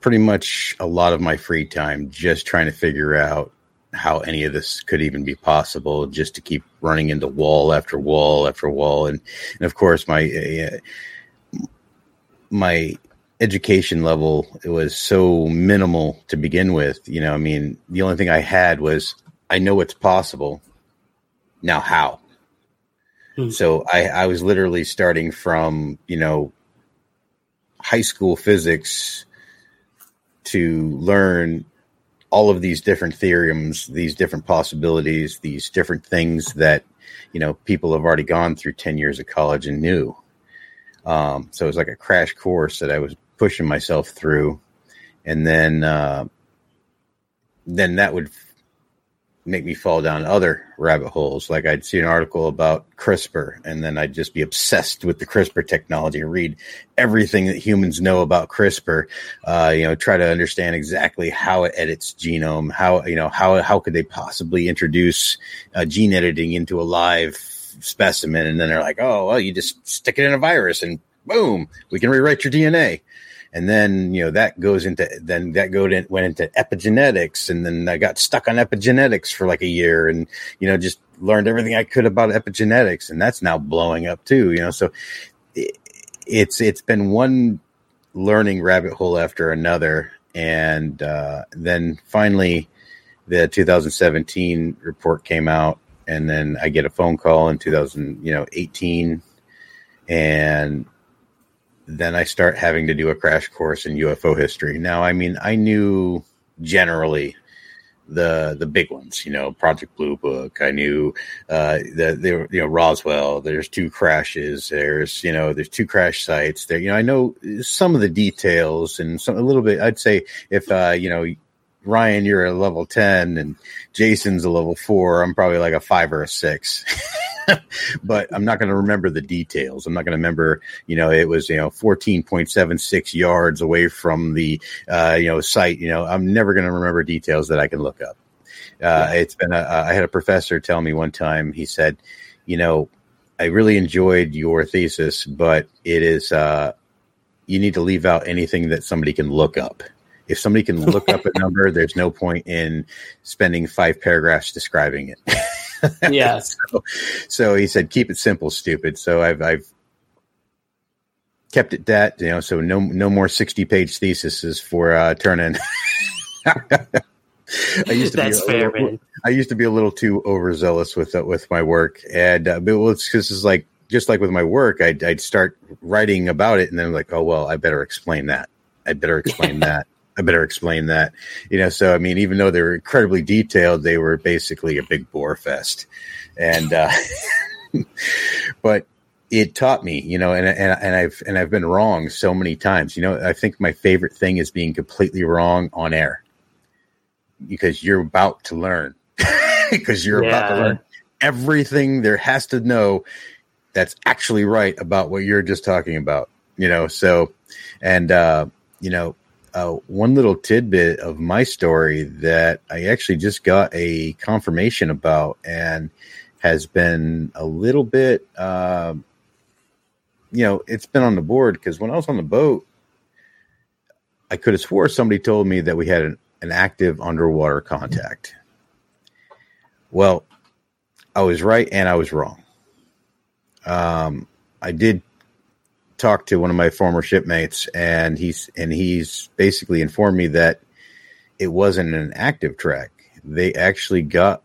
pretty much a lot of my free time just trying to figure out how any of this could even be possible just to keep running into wall after wall after wall and, and of course my uh, my education level it was so minimal to begin with you know i mean the only thing i had was i know it's possible now how hmm. so i i was literally starting from you know high school physics to learn all of these different theorems, these different possibilities, these different things that you know people have already gone through ten years of college and knew. Um, so it was like a crash course that I was pushing myself through, and then uh, then that would make me fall down other rabbit holes. Like I'd see an article about CRISPR, and then I'd just be obsessed with the CRISPR technology and read everything that humans know about CRISPR. Uh, you know, try to understand exactly how it edits genome, how you know how how could they possibly introduce uh, gene editing into a live specimen, and then they're like, oh, well, you just stick it in a virus and boom, we can rewrite your DNA and then you know that goes into then that go to, went into epigenetics and then i got stuck on epigenetics for like a year and you know just learned everything i could about epigenetics and that's now blowing up too you know. So it, it's it's been one learning rabbit hole after another and uh, then finally the 2017 report came out and then i get a phone call in 2000 you know 18 and then I start having to do a crash course in UFO history. Now, I mean, I knew generally the the big ones, you know, Project Blue Book. I knew uh, that there, you know, Roswell. There's two crashes. There's you know, there's two crash sites. There, you know, I know some of the details and some a little bit. I'd say if uh, you know. Ryan, you're a level 10 and Jason's a level four. I'm probably like a five or a six. (laughs) (laughs) but I'm not going to remember the details. I'm not going to remember, you know, it was, you know, 14.76 yards away from the, uh, you know, site. You know, I'm never going to remember details that I can look up. Uh, it's been, a, I had a professor tell me one time, he said, you know, I really enjoyed your thesis, but it is, uh, you need to leave out anything that somebody can look up. If somebody can look up a (laughs) number, there's no point in spending five paragraphs describing it. (laughs) yeah. (laughs) so, so he said, keep it simple, stupid. So I've, I've kept it that, you know, so no, no more 60 page theses for, uh, turning. (laughs) I used to That's be fair, little, man. I used to be a little too overzealous with uh, with my work, and uh, but well, it's because it's like just like with my work, I'd, I'd start writing about it, and then I'm like, oh well, I better explain that. I better explain (laughs) that. I better explain that. You know, so I mean, even though they were incredibly detailed, they were basically a big bore fest. And uh, (laughs) but it taught me, you know, and, and and I've and I've been wrong so many times. You know, I think my favorite thing is being completely wrong on air because you're about to learn. (laughs) because you're yeah. about to learn everything there has to know that's actually right about what you're just talking about. You know, so and uh, you know, uh, one little tidbit of my story that I actually just got a confirmation about and has been a little bit, uh, you know, it's been on the board because when I was on the boat, I could have swore somebody told me that we had an, an active underwater contact. Well, I was right and I was wrong. Um, I did talked to one of my former shipmates, and he's and he's basically informed me that it wasn't an active track. They actually got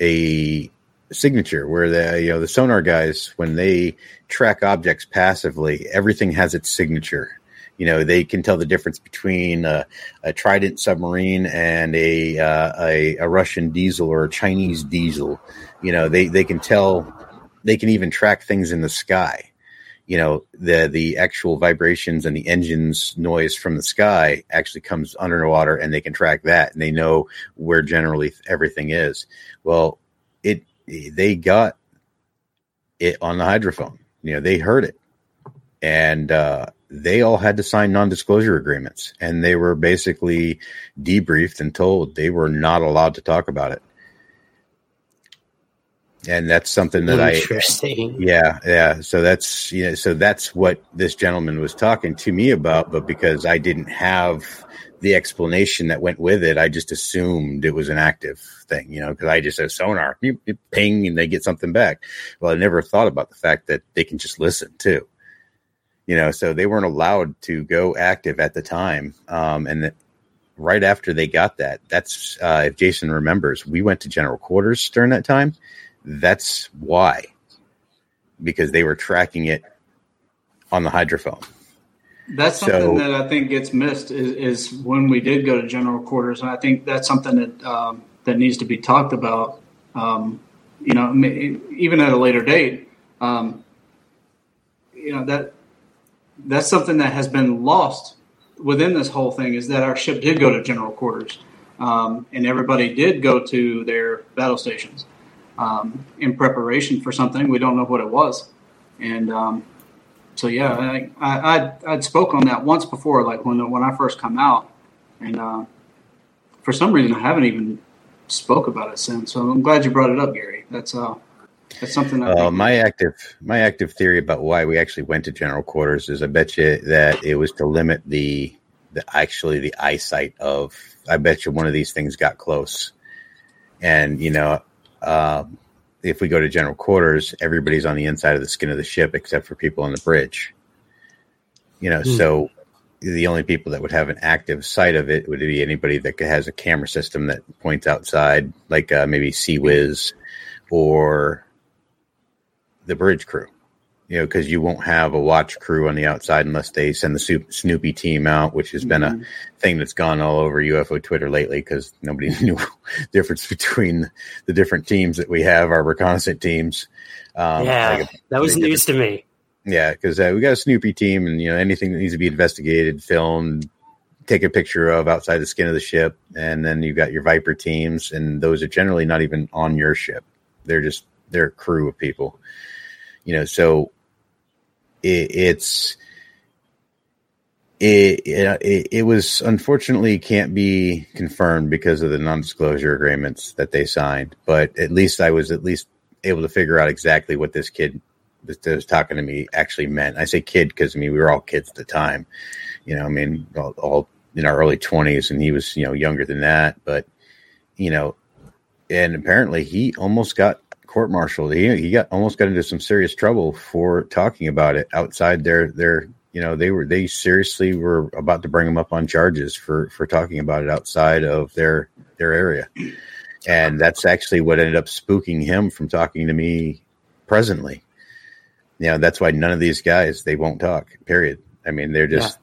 a signature where the you know the sonar guys when they track objects passively, everything has its signature. You know they can tell the difference between a, a Trident submarine and a, uh, a a Russian diesel or a Chinese diesel. You know they they can tell they can even track things in the sky you know the the actual vibrations and the engine's noise from the sky actually comes underwater and they can track that and they know where generally everything is. Well it they got it on the hydrophone. You know they heard it. And uh, they all had to sign non-disclosure agreements and they were basically debriefed and told they were not allowed to talk about it and that's something that I yeah yeah. So that's you know so that's what this gentleman was talking to me about but because I didn't have the explanation that went with it I just assumed it was an active thing you know because I just said sonar you, you ping and they get something back. Well I never thought about the fact that they can just listen too. You know so they weren't allowed to go active at the time um, and that right after they got that that's uh, if Jason remembers we went to general quarters during that time that's why, because they were tracking it on the hydrophone. That's something so, that I think gets missed is, is, when we did go to general quarters, and I think that's something that um, that needs to be talked about. Um, you know, even at a later date. Um, you know that that's something that has been lost within this whole thing is that our ship did go to general quarters, um, and everybody did go to their battle stations um, in preparation for something. We don't know what it was, and um, so yeah, I, I I'd, I'd, spoke on that once before, like when when I first come out, and uh, for some reason I haven't even spoke about it since. So I'm glad you brought it up, Gary. That's uh that's something. uh, my active my active theory about why we actually went to general quarters is I bet you that it was to limit the the actually the eyesight of. I bet you one of these things got close, and you know um, if we go to general quarters, everybody's on the inside of the skin of the ship except for people on the bridge. You know, mm. so the only people that would have an active sight of it would be anybody that has a camera system that points outside, like uh, maybe CIWS or the bridge crew you know, because you won't have a watch crew on the outside unless they send the Snoopy team out, which has been mm-hmm. a thing that's gone all over UFO Twitter lately because nobody (laughs) knew the difference between the different teams that we have, our reconnaissance teams. Um, yeah, like a, that was news to me. Yeah, because uh, we got a Snoopy team, and you know anything that needs to be investigated, filmed, take a picture of outside the skin of the ship, and then you've got your Viper teams, and those are generally not even on your ship; they're just they're a crew of people. You know, so it, it's it, it, it was unfortunately can't be confirmed because of the non-disclosure agreements that they signed. But at least I was at least able to figure out exactly what this kid that was talking to me actually meant. I say kid because I mean we were all kids at the time. You know, I mean all, all in our early twenties, and he was you know younger than that. But you know, and apparently he almost got court martialed. He he got almost got into some serious trouble for talking about it outside their their you know they were they seriously were about to bring him up on charges for for talking about it outside of their their area. And that's actually what ended up spooking him from talking to me presently. You know, that's why none of these guys they won't talk. Period. I mean, they're just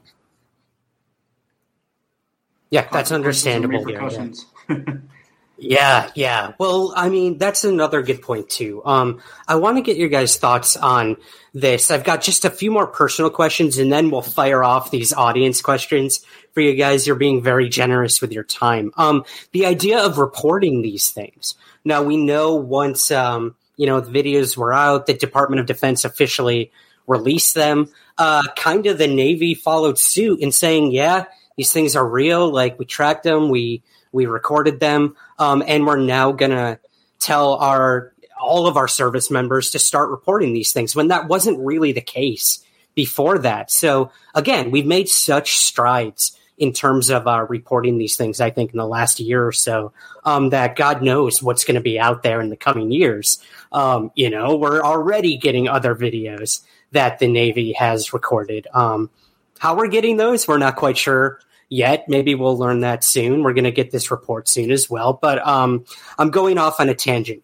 Yeah, yeah that's understandable. Yeah, yeah. (laughs) Yeah, yeah. Well, I mean, that's another good point too. Um, I want to get your guys' thoughts on this. I've got just a few more personal questions, and then we'll fire off these audience questions for you guys. You're being very generous with your time. Um, the idea of reporting these things. Now we know once um, you know the videos were out, the Department of Defense officially released them. Uh, kind of the Navy followed suit in saying, "Yeah, these things are real. Like we tracked them. We." We recorded them, um, and we're now gonna tell our all of our service members to start reporting these things when that wasn't really the case before that. So again, we've made such strides in terms of uh, reporting these things. I think in the last year or so, um, that God knows what's going to be out there in the coming years. Um, you know, we're already getting other videos that the Navy has recorded. Um, how we're getting those, we're not quite sure yet. Maybe we'll learn that soon. We're going to get this report soon as well. But um, I'm going off on a tangent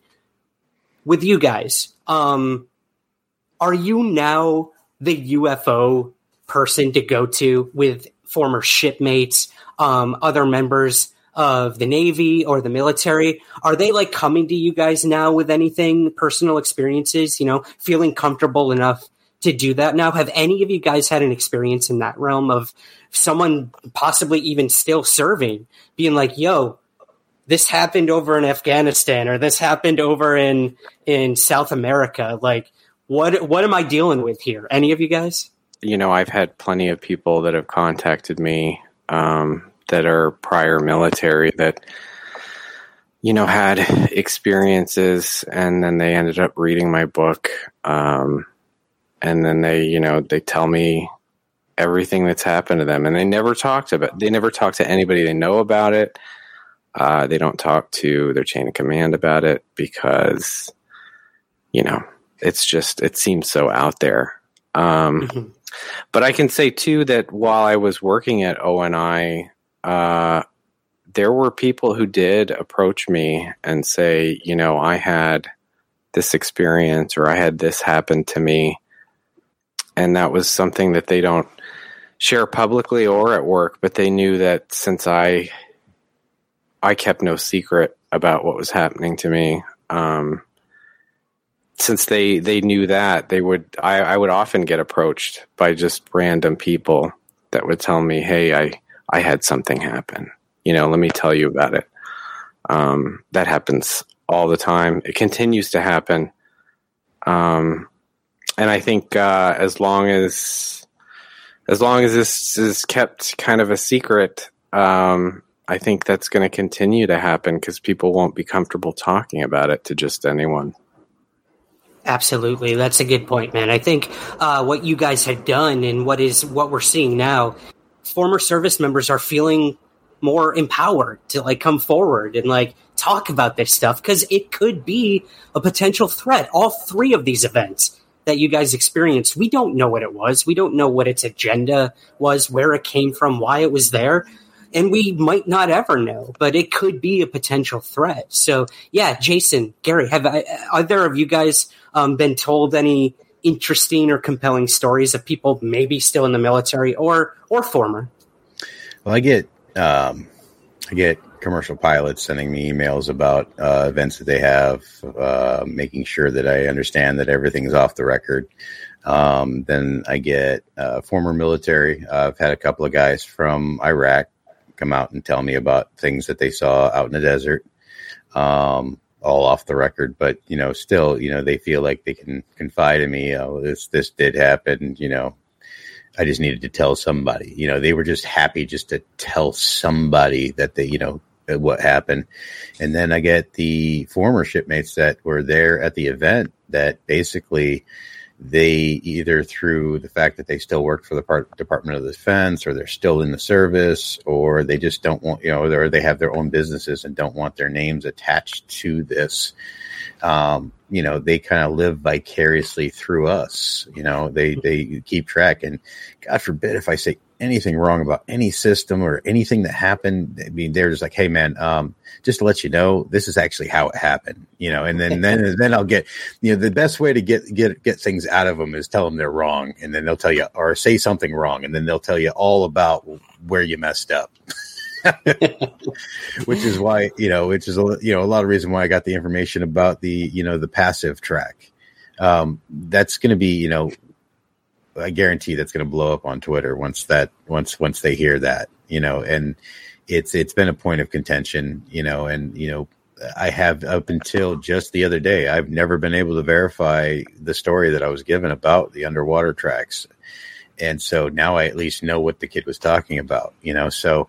with you guys. Um, are you now the UFO person to go to with former shipmates, um, other members of the Navy or the military? Are they like coming to you guys now with anything, personal experiences, you know, feeling comfortable enough to do that now? Have any of you guys had an experience in that realm of someone possibly even still serving being like, yo, this happened over in Afghanistan or this happened over in in South America. Like what what am I dealing with here? Any of you guys? You know, I've had plenty of people that have contacted me um, that are prior military that you know had experiences and then they ended up reading my book um, and then they you know they tell me everything that's happened to them and they never talked about they never talk to anybody they know about it uh, they don't talk to their chain of command about it because you know it's just it seems so out there um, mm-hmm. but i can say too that while i was working at ONI uh, there were people who did approach me and say, you know, I had this experience or I had this happen to me. And that was something that they don't share publicly or at work, but they knew that since I I kept no secret about what was happening to me, um, since they they knew that they would I, I would often get approached by just random people that would tell me, "Hey, I I had something happen." you know, let me tell you about it. Um, that happens all the time. It continues to happen. Um, and I think uh, as long as as long as this is kept kind of a secret, um, I think that's going to continue to happen because people won't be comfortable talking about it to just anyone. Absolutely, that's a good point, man. I think uh, what you guys have done and what is what we're seeing now, former service members are feeling more empowered to like come forward and like talk about this stuff because it could be a potential threat. All three of these events that you guys experienced, we don't know what it was. We don't know what its agenda was, where it came from, why it was there. And we might not ever know, but it could be a potential threat. So, yeah, Jason, Gary, have I, either of you guys um, been told any interesting or compelling stories of people maybe still in the military or or former? Well, I get um, I get commercial pilots sending me emails about uh, events that they have, uh, making sure that I understand that everything's off the record. Um, then I get uh, former military. I've had a couple of guys from Iraq come out and tell me about things that they saw out in the desert, um, all off the record. But you know, still, you know, they feel like they can confide in me. Oh, this this did happen. You know, I just needed to tell somebody. You know, they were just happy just to tell somebody that they, you know, what happened. And then I get the former shipmates that were there at the event that basically they either through the fact that they still work for the part, Department of Defense or they're still in the service or they just don't want, you know, or they have their own businesses and don't want their names attached to this um, you know, they kind of live vicariously through us. You know, they they keep track, and God forbid if I say anything wrong about any system or anything that happened. I mean, they're just like, "Hey, man, um, just to let you know, this is actually how it happened." You know, and then then (laughs) then I'll get you know the best way to get get get things out of them is tell them they're wrong, and then they'll tell you or say something wrong, and then they'll tell you all about where you messed up. (laughs) which is why you know, which is a you know a lot of reason why I got the information about the you know the passive track. Um, that's going to be you know, I guarantee that's going to blow up on Twitter once that once once they hear that you know, and it's it's been a point of contention you know, and you know. I have up until just the other day, I've never been able to verify the story that I was given about the underwater tracks and so now I at least know what the kid was talking about, you know. So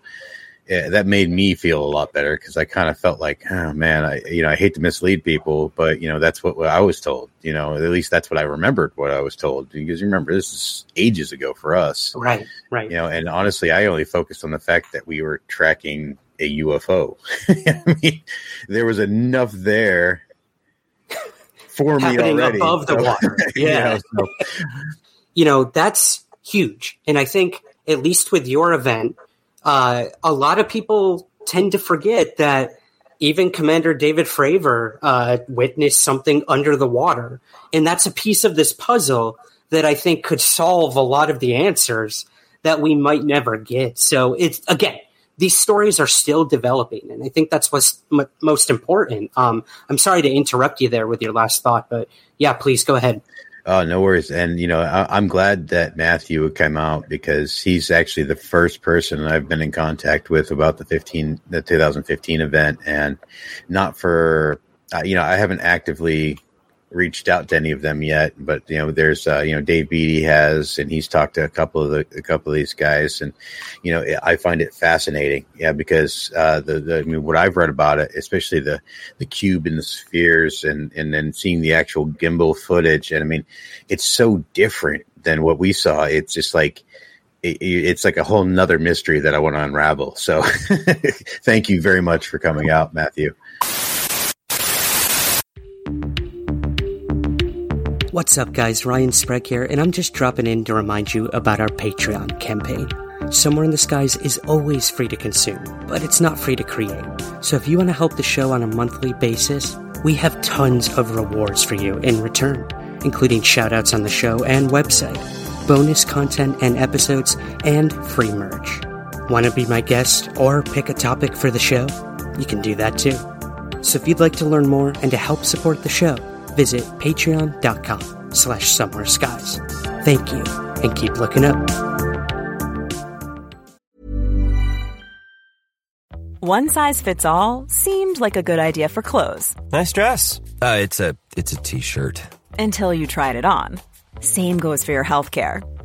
yeah, that made me feel a lot better because I kind of felt like, oh man, I you know I hate to mislead people, but you know that's what, what, I was told. You know, at least that's what I remembered what I was told because remember this is ages ago for us, right? Right. You know, and honestly, I only focused on the fact that we were tracking a UFO. (laughs) I mean, there was enough there for me already above the water. (laughs) Yeah. you, know, so. you know that's huge, and I think at least with your event uh, a lot of people tend to forget that even Commander David Fravor uh, witnessed something under the water. And that's a piece of this puzzle that I think could solve a lot of the answers that we might never get. So it's, again, these stories are still developing. And I think that's what's m- most important. Um, I'm sorry to interrupt you there with your last thought, but yeah, please go ahead. Oh, no worries. And, you know, I, am glad that Matthew came out because he's actually the first person I've been in contact with about the 15, the 2015 event. And not for, uh, you know, I haven't actively reached out to any of them yet, but you know, there's uh, you know Dave Beaty has, and he's talked to a couple of the a couple of these guys, and you know, I find it fascinating, yeah, because uh, the, the I mean, what I've read about it, especially the the cube and the spheres, and and then seeing the actual gimbal footage, and I mean, it's so different than what we saw. It's just like it's like a whole nother mystery that I want to unravel. So, (laughs) thank you very much for coming out, Matthew. What's up, guys? Ryan Sprague here, and I'm just dropping in to remind you about our Patreon campaign. Somewhere in the Skies is always free to consume, but it's not free to create. So if you want to help the show on a monthly basis, we have tons of rewards for you in return, including shoutouts on the show and website, bonus content and episodes, and free merch. Want to be my guest or pick a topic for the show? You can do that too. So if you'd like to learn more and to help support the show, visit patreon.com slash somewhere skies. Thank you, and keep looking up. One size fits all seemed like a good idea for clothes. Nice dress. Uh, it's a it's a t-shirt. Until you tried it on. Same goes for your health care.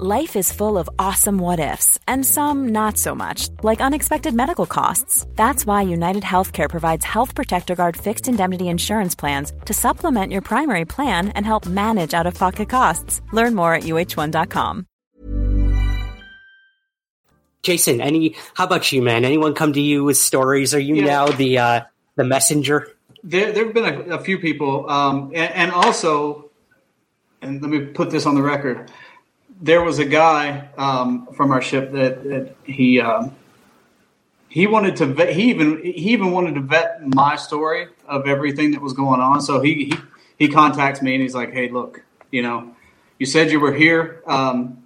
Life is full of awesome what ifs, and some not so much, like unexpected medical costs. That's why United Healthcare provides Health Protector Guard fixed indemnity insurance plans to supplement your primary plan and help manage out of pocket costs. Learn more at uh1.com. Jason, any? How about you, man? Anyone come to you with stories? Are you yeah. now the uh, the messenger? There, there have been a, a few people, um, and, and also, and let me put this on the record there was a guy um, from our ship that, that he um, he wanted to vet, he even he even wanted to vet my story of everything that was going on. So he he, he contacts me and he's like, "Hey, look, you know, you said you were here. Um,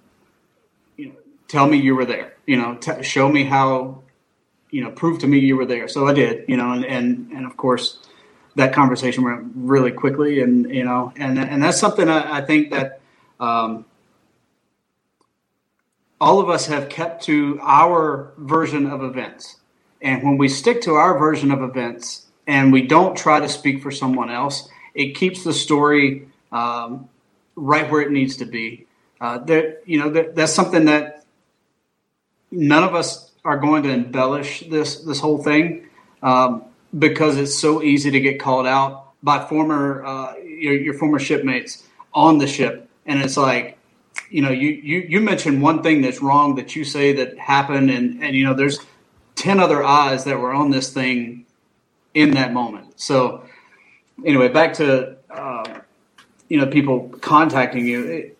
you know, tell me you were there. You know, t- show me how. You know, prove to me you were there." So I did. You know, and and and of course. That conversation went really quickly, and you know, and and that's something I, I think that um, all of us have kept to our version of events. And when we stick to our version of events and we don't try to speak for someone else, it keeps the story um, right where it needs to be. Uh, that you know that, that's something that none of us are going to embellish this this whole thing um, because it's so easy to get called out by former uh, your, your former shipmates on the ship, and it's like you know, you, you, you mentioned one thing that's wrong that you say that happened, and, and, you know, there's 10 other eyes that were on this thing in that moment. So, anyway, back to, uh, you know, people contacting you. It,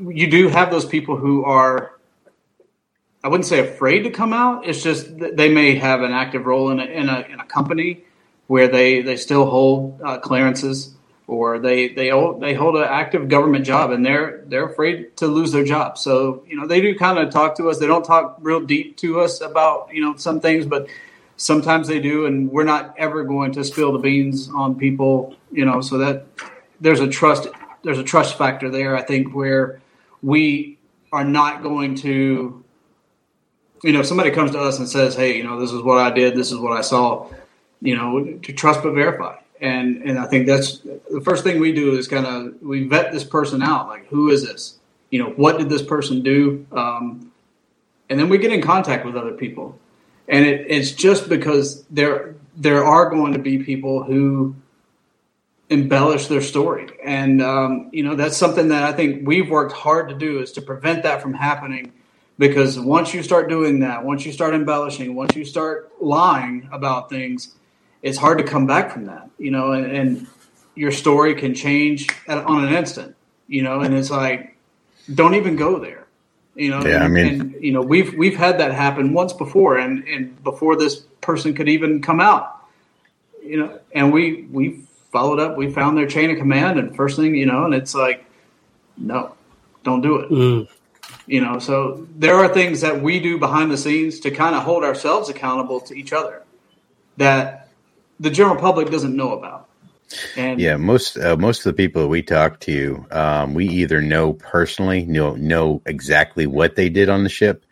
you do have those people who are, I wouldn't say afraid to come out. It's just they may have an active role in a, in a, in a company where they, they still hold uh, clearances or they they hold, they hold an active government job and they're they're afraid to lose their job. So you know they do kind of talk to us. They don't talk real deep to us about you know some things, but sometimes they do, and we're not ever going to spill the beans on people. You know, so that there's a trust there's a trust factor there. I think where we are not going to you know if somebody comes to us and says hey you know this is what i did this is what i saw you know to trust but verify and and I think that's the first thing we do is kind of we vet this person out. Like, who is this? You know, what did this person do? Um, and then we get in contact with other people, and it, it's just because there there are going to be people who embellish their story, and um, you know that's something that I think we've worked hard to do is to prevent that from happening. Because once you start doing that, once you start embellishing, once you start lying about things, it's hard to come back from that. You know, and, and your story can change at, on an instant. You know, and it's like, don't even go there. You know, Yeah, I mean- and, you know, we've we've had that happen once before, and and before this person could even come out you know, and we we followed up. We found their chain of command, and first thing you know, and it's like, no, don't do it. Mm. You know, so there are things that we do behind the scenes to kind of hold ourselves accountable to each other that the general public doesn't know about. And Yeah, most uh, most of the people that we talk to, um, we either know personally, know know exactly what they did on the ship,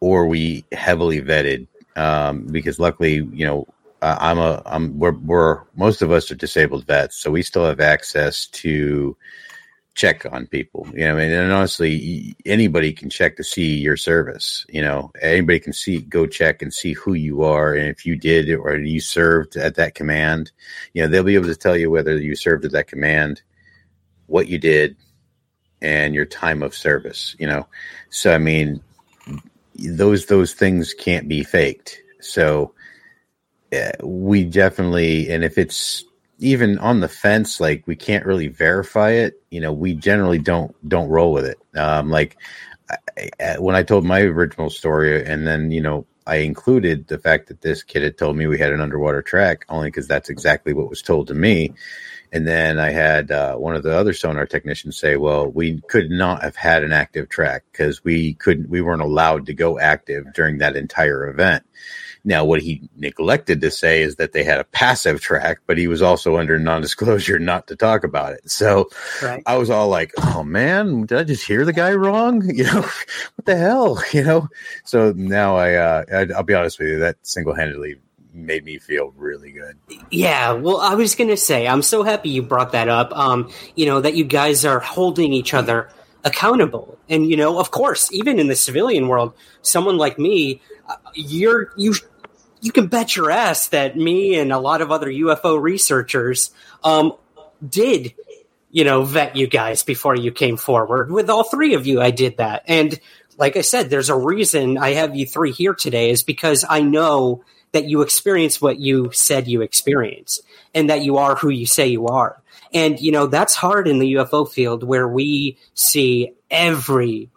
or we heavily vetted. Um, because luckily, you know, uh, I'm a I'm we're, we're most of us are disabled vets, so we still have access to check on people. You know, and, and honestly, anybody can check to see your service. You know, anybody can see go check and see who you are, and if you did or you served at that command you know they'll be able to tell you whether you served at that command what you did and your time of service you know so i mean those those things can't be faked so uh, we definitely and if it's even on the fence like we can't really verify it you know we generally don't don't roll with it um like I, when i told my original story and then you know i included the fact that this kid had told me we had an underwater track only because that's exactly what was told to me and then I had uh, one of the other sonar technicians say, "Well, we could not have had an active track because we couldn't, we weren't allowed to go active during that entire event." Now, what he neglected to say is that they had a passive track, but he was also under non-disclosure not to talk about it. So Right. I was all like, "Oh man, did I just hear the guy wrong? (laughs) You know, what the hell? (laughs) You know?" So now I, uh, I I'll be honest with you, that single-handedly made me feel really good. Yeah, well, I was going to say, I'm so happy you brought that up. Um, you know, that you guys are holding each other accountable. And, you know, of course, even in the civilian world, someone like me, uh, you're, you, you can bet your ass that me and a lot of other UFO researchers, um, did, you know, vet you guys before you came forward. With all three of you, I did that. And like I said, there's a reason I have you three here today is because I know that you experience what you said you experience and that you are who you say you are. And, you know, that's hard in the UFO field where we see every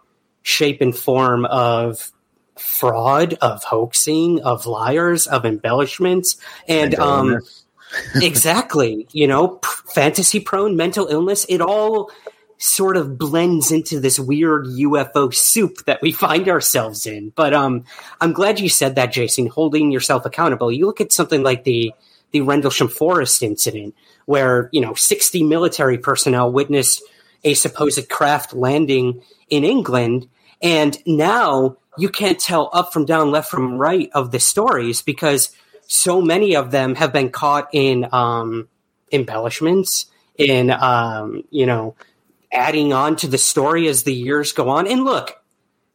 shape and form of fraud, of hoaxing, of liars, of embellishments. And, um, (laughs) exactly. You know, fantasy prone, mental illness, it all sort of blends into this weird UFO soup that we (laughs) find ourselves in. But um, I'm glad you said that, Jason, holding yourself accountable. You look at something like the the Rendlesham Forest incident, where you know 60 military personnel witnessed a supposed craft landing in England, and now you can't tell up from down, left from right of the stories because so many of them have been caught in um, embellishments, in um, you know adding on to the story as the years go on. And look,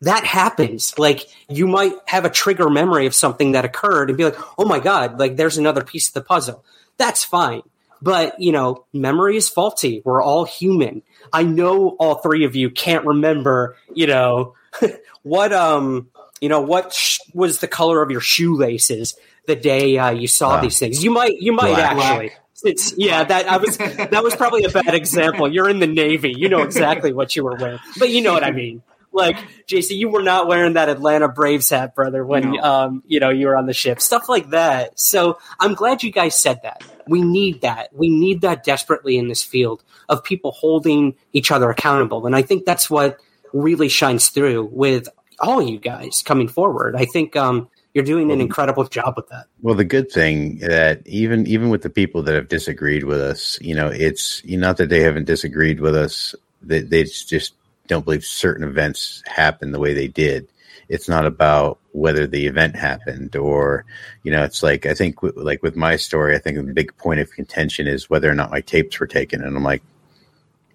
that happens. Like you might have a trigger memory of something that occurred and be like, "Oh my god, like there's another piece of the puzzle." That's fine. But, you know, memory is faulty. We're all human. I know all three of you can't remember, you know, (laughs) what um, you know, what sh- was the color of your shoelaces the day uh, you saw Uh, these things. You might you might black. actually it's yeah, that I was that was probably a bad example. You're in the Navy. You know exactly what you were wearing. But you know what I mean. Like, JC, you were not wearing that Atlanta Braves hat, brother, when No. um, you know, you were on the ship. Stuff like that. So I'm glad you guys said that. We need that. We need that desperately in this field of people holding each other accountable. And I think that's what really shines through with all you guys coming forward. I think um, you're doing an incredible job with that. Well, the good thing that even even with the people that have disagreed with us, you know, it's you know, not that they haven't disagreed with us, they, they just don't believe certain events happen the way they did. It's not about whether the event happened or, you know, it's like I think w- like with my story, I think the big point of contention is whether or not my tapes were taken, and I'm like,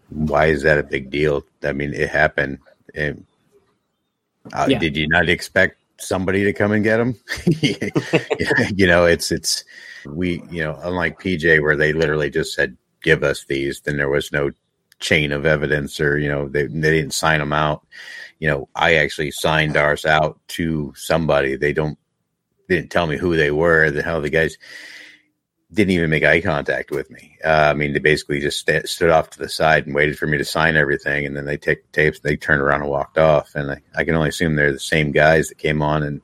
why is that a big deal? I mean, it happened. And, uh, Yeah. Did you not expect somebody to come and get them. (laughs) you know, it's it's we you know unlike PJ where they literally just said give us these, then there was no chain of evidence or you know they they didn't sign them out. You know, I actually signed ours out to somebody. They don't they didn't tell me who they were. The hell the guys didn't even make eye contact with me. Uh, I mean, they basically just st- stood off to the side and waited for me to sign everything, and then they take tapes, they turned around and walked off. And I, I, can only assume they're the same guys that came on and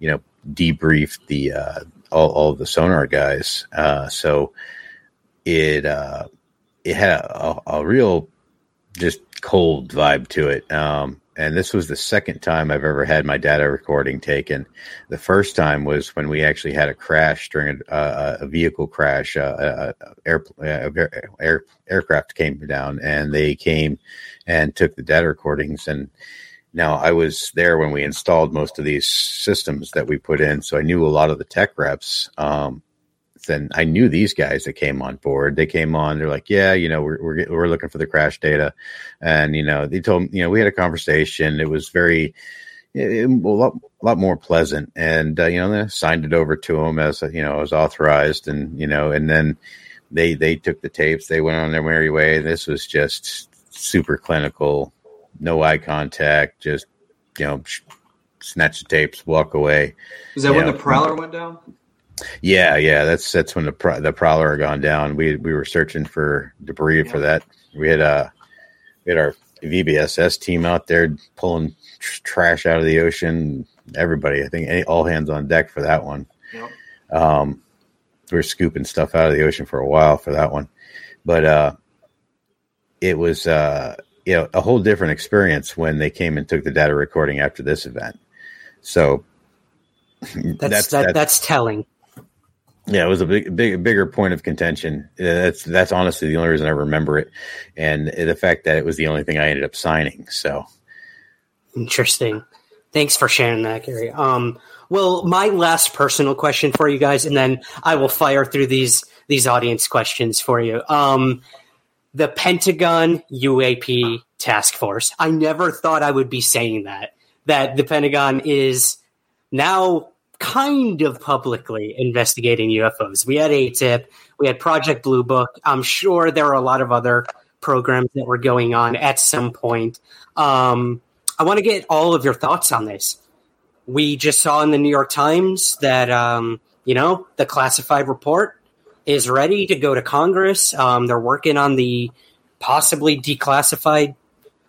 you know debriefed the uh, all, all the sonar guys. Uh, so it uh, it had a, a, real just cold vibe to it. Um, and this was the second time I've ever had my data recording taken. The first time was when we actually had a crash during a, uh, a vehicle crash. Uh, a, air, air, aircraft came down, and they came and took the data recordings. And now I was there when we installed most of these systems that we put in, so I knew a lot of the tech reps. Um, and I knew these guys that came on board. They came on. They're like, yeah, you know, we're we're we're looking for the crash data, and you know, they told me, you know we had a conversation. It was very it, a lot, a lot more pleasant, and uh, you know, they signed it over to them as you know as authorized, and you know, and then they they took the tapes. They went on their merry way. This was just super clinical, no eye contact, just you know, snatch the tapes, walk away. Is that when know. the prowler went down? Yeah, yeah, that's that's when the the prowler had gone down. We we were searching for debris yeah. for that. We had uh we had our VBSS team out there pulling tr- trash out of the ocean. Everybody, I think, any, all hands on deck for that one. Yep. Um, we were scooping stuff out of the ocean for a while for that one, but uh, it was uh, you know a whole different experience when they came and took the data recording after this event. So that's that's, that, that's, that's telling. Yeah, it was a big, big, bigger point of contention. That's that's honestly the only reason I remember it, and the fact that it was the only thing I ended up signing. So interesting. Thanks for sharing that, Gary. Um, well, my last personal question for you guys, and then I will fire through these these audience questions for you. Um, the Pentagon UAP task force. I never thought I would be saying that. That the Pentagon is now kind of publicly investigating UFOs. We had AATIP, we had Project Blue Book. I'm sure there are a lot of other programs that were going on at some point. Um, I want to get all of your thoughts on this. We just saw in the New York Times that, um, you know, the classified report is ready to go to Congress. Um, they're working on the possibly declassified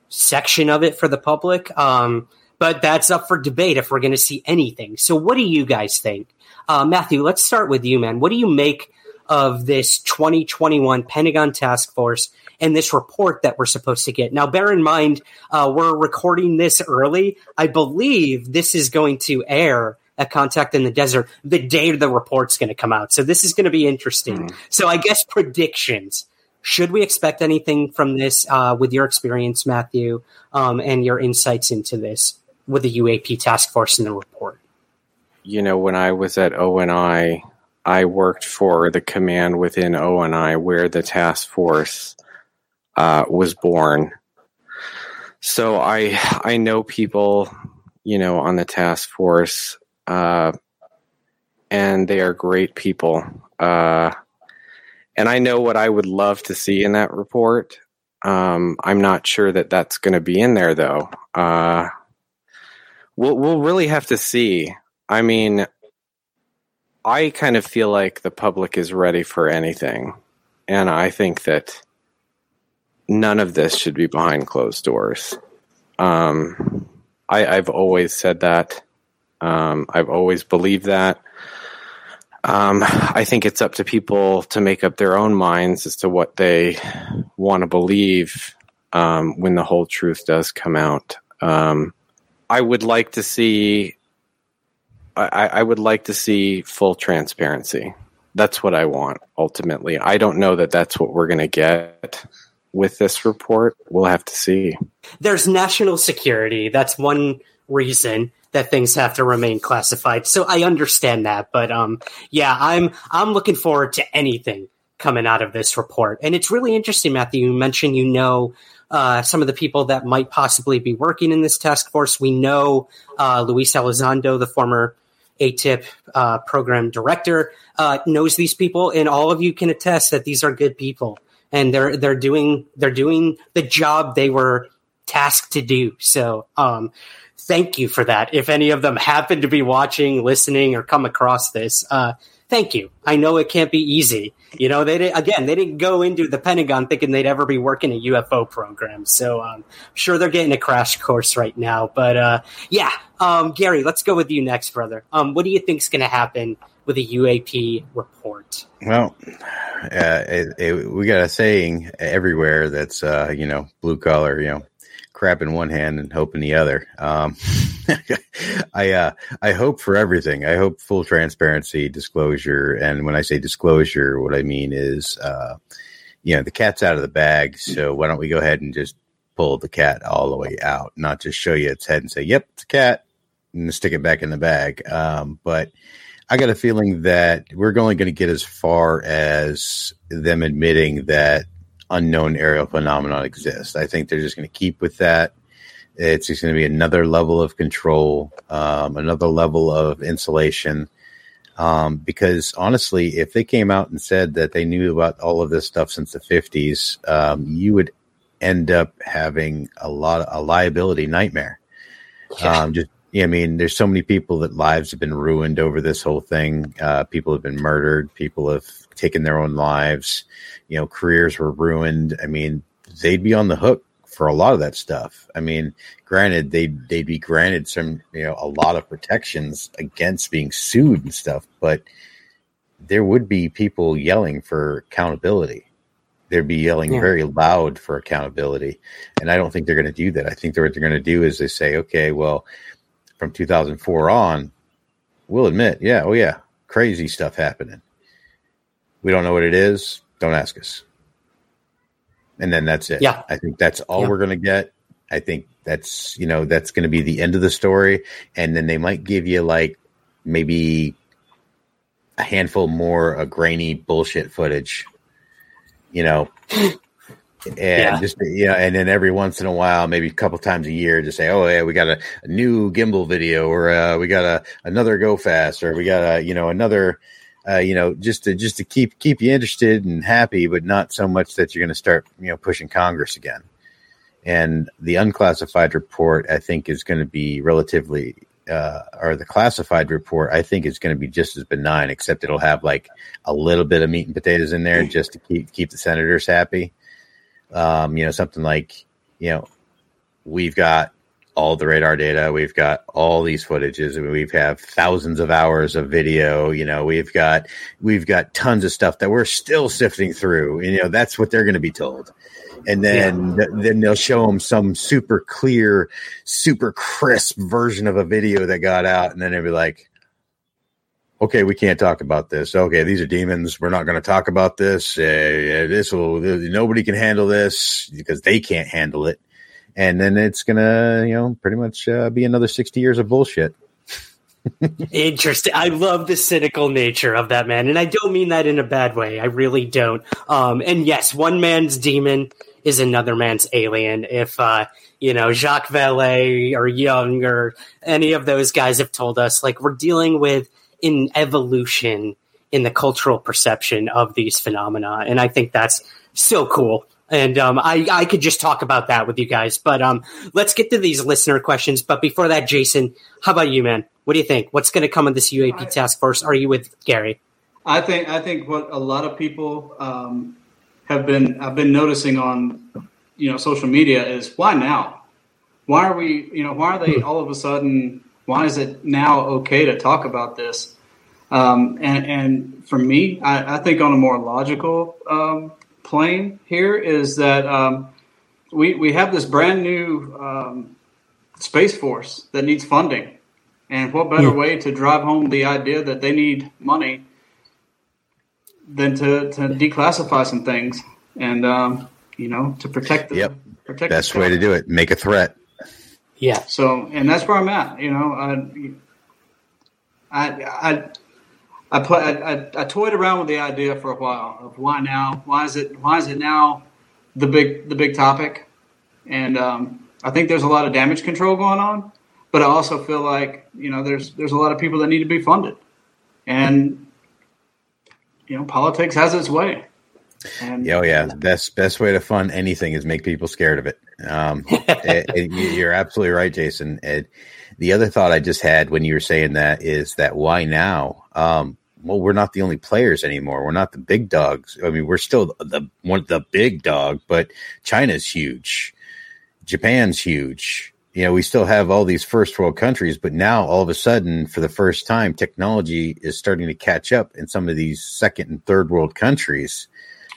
section of it for the public. Um, but that's up for debate if we're going to see anything. So, what do you guys think? Uh, Matthew, let's start with you, man. What do you make of this 2021 Pentagon Task Force and this report that we're supposed to get? Now, bear in mind, uh, we're recording this early. I believe this is going to air at Contact in the Desert the day the report's going to come out. So, this is going to be interesting. Mm. So, I guess predictions. Should we expect anything from this uh, with your experience, Matthew, um, and your insights into this? With the UAP task force in the report? You know, when I was at ONI, I worked for the command within ONI where the task force uh, was born. So I I know people, you know, on the task force, uh, and they are great people. Uh, and I know what I would love to see in that report. Um, I'm not sure that that's going to be in there though. We'll we'll really have to see. I mean, I kind of feel like the public is ready for anything, and I think that none of this should be behind closed doors. Um, I, I've always said that. Um, I've always believed that. Um, I think it's up to people to make up their own minds as to what they want to believe um, when the whole truth does come out. Um, I would like to see. I, I would like to see full transparency. That's what I want ultimately. I don't know that that's what we're going to get with this report. We'll have to see. There's national security. That's one reason that things have to remain classified. So I understand that, but um, yeah, I'm I'm looking forward to anything coming out of this report. And it's really interesting, Matthew. You mentioned you know uh, some of the people that might possibly be working in this task force. We know uh, Luis Elizondo, the former AATIP uh, program director, uh, knows these people, and all of you can attest that these are good people, and they're they're doing they're doing the job they were tasked to do. So, um, thank you for that. If any of them happen to be watching, listening, or come across this, uh, thank you. I know it can't be easy. You know, they did, again, they didn't go into the Pentagon thinking they'd ever be working a UFO program. So um, sure they're getting a crash course right now. But uh, yeah, um, Gary, let's go with you next, brother. Um, what do you think's going to happen with a UAP report? Well, uh, it, it, we got a saying everywhere that's uh, you know blue collar, you know crap in one hand and hope in the other. Um, (laughs) I uh, I hope for everything. I hope full transparency, disclosure, and when I say disclosure, what I mean is, uh, you know, the cat's out of the bag. So why don't we go ahead and just pull the cat all the way out, not just show you its head and say, "Yep, it's a cat," and stick it back in the bag. Um, but I got a feeling that we're only going to get as far as them admitting that unknown aerial phenomenon exists. I think they're just going to keep with that. It's just going to be another level of control, um, another level of insulation. Um, because honestly, if they came out and said that they knew about all of this stuff since the 50s, um, you would end up having a lot of a liability nightmare. Yeah. Um, just I mean, there's so many people that lives have been ruined over this whole thing. Uh, people have been murdered. People have taken their own lives you know, careers were ruined. I mean, they'd be on the hook for a lot of that stuff. I mean, granted, they'd they'd be granted some, you know, a lot of protections against being sued and stuff, but there would be people yelling for accountability. They'd be yelling yeah. very loud for accountability, and I don't think they're going to do that. I think what they're going to do is they say, okay, well, from 2004 on, we'll admit, yeah, oh yeah, crazy stuff happening. We don't know what it is don't ask us. And then that's it. Yeah. I think that's all yeah. we're going to get. I think that's, you know, that's going to be the end of the story. And then they might give you like maybe a handful more of grainy bullshit footage, you know, (laughs) and yeah. just you know, and then every once in a while, maybe a couple times a year, just say, "Oh yeah, we got a, a new gimbal video, or uh, we got a another go fast, or we got a you know another uh, you know, just to just to keep keep you interested and happy, but not so much that you're going to start, you know, pushing Congress again. And the unclassified report, I think, is going to be relatively, uh, or the classified report, I think, is going to be just as benign, except it'll have like a little bit of meat and potatoes in there just to keep keep the senators happy. Um, you know, something like, you know, we've got all the radar data. We've got all these footages. I mean, we've have thousands of hours of video. You know, we've got we've got tons of stuff that we're still sifting through. And, you know, that's what they're going to be told. And then yeah. then they'll show them some super clear, super crisp version of a video that got out, and then they'll be like, "Okay, we can't talk about this. Okay, these are demons. We're not going to talk about this. Uh, this will nobody can handle this because they can't handle it." And then it's gonna you know pretty much uh, be another 60 years of bullshit (laughs) Interesting. I love the cynical nature of that man, and I don't mean that in a bad way. I really don't. Um, and yes, one man's demon is another man's alien. If uh, you know Jacques Vallée or Jung or any of those guys have told us, like we're dealing with an evolution in the cultural perception of these phenomena, and I think that's so cool. And um, I, I could just talk about that with you guys. But um, let's get to these listener questions. But before that, Jason, how about you, man? What do you think? What's going to come of this UAP I, task force? Are you with Gary? I think I think what a lot of people um, have been I've been noticing on you know social media is why now? Why are we you know why are they all of a sudden? Why is it now okay to talk about this? Um, and, and, for me, I, I, think on a more logical um, plane here is that um, we we have this brand new um, space force that needs funding, and what better yeah. way to drive home the idea that they need money than to, to declassify some things and um, you know to protect the yep. protect best way to do it. Make a threat. Yeah. So and that's where i'm at you know. I i, I I put I, I, toyed around with the idea for a while of why now? Why is it why is it now the big the big topic? and um, I think there's a lot of damage control going on. But I also feel like you know there's there's a lot of people that need to be funded, and you know politics has its way. And, oh yeah, best best way to fund anything is make people scared of it. Um, (laughs) it, it, you're absolutely right, Jason. It, the other thought I just had when you were saying that is that why now? Um, well, we're not the only players anymore. We're not the big dogs. I mean, we're still the one the big dog, but China's huge, Japan's huge. You know, we still have all these first world countries, but now all of a sudden, for the first time, technology is starting to catch up in some of these second and third world countries.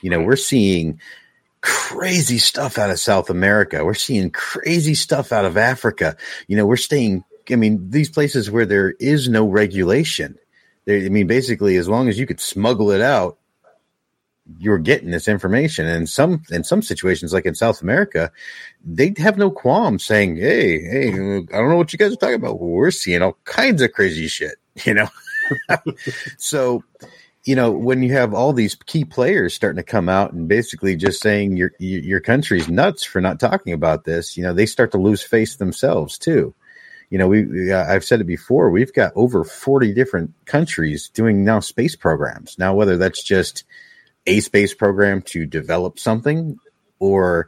You know, we're seeing crazy stuff out of South America. We're seeing crazy stuff out of Africa. You know, we're staying, I mean, these places where there is no regulation. I mean, basically, as long as you could smuggle it out, you're getting this information. And some in some situations, like in South America, they have no qualms saying, "Hey, hey, I don't know what you guys are talking about. We're seeing all kinds of crazy shit," (laughs) you know. (laughs) so you know, when you have all these key players starting to come out and basically just saying your your country's nuts for not talking about this, you know, they start to lose face themselves too. You know, we I've said it before. We've got over forty different countries doing now space programs. Now, whether that's just a space program to develop something or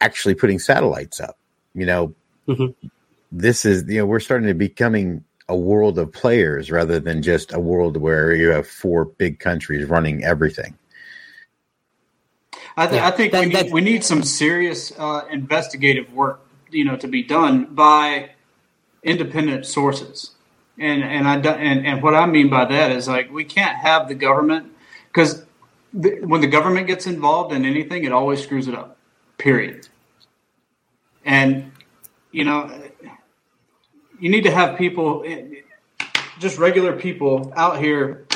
actually putting satellites up, you know, mm-hmm. this is you know we're starting to becoming a world of players rather than just a world where you have four big countries running everything. I, th- yeah, I think that, we, need, we need some serious uh, investigative work, you know, to be done by independent sources. And and I and, and what I mean by that is like we can't have the government because when the government gets involved in anything, it always screws it up. Period. And you know, you need to have people, just regular people out here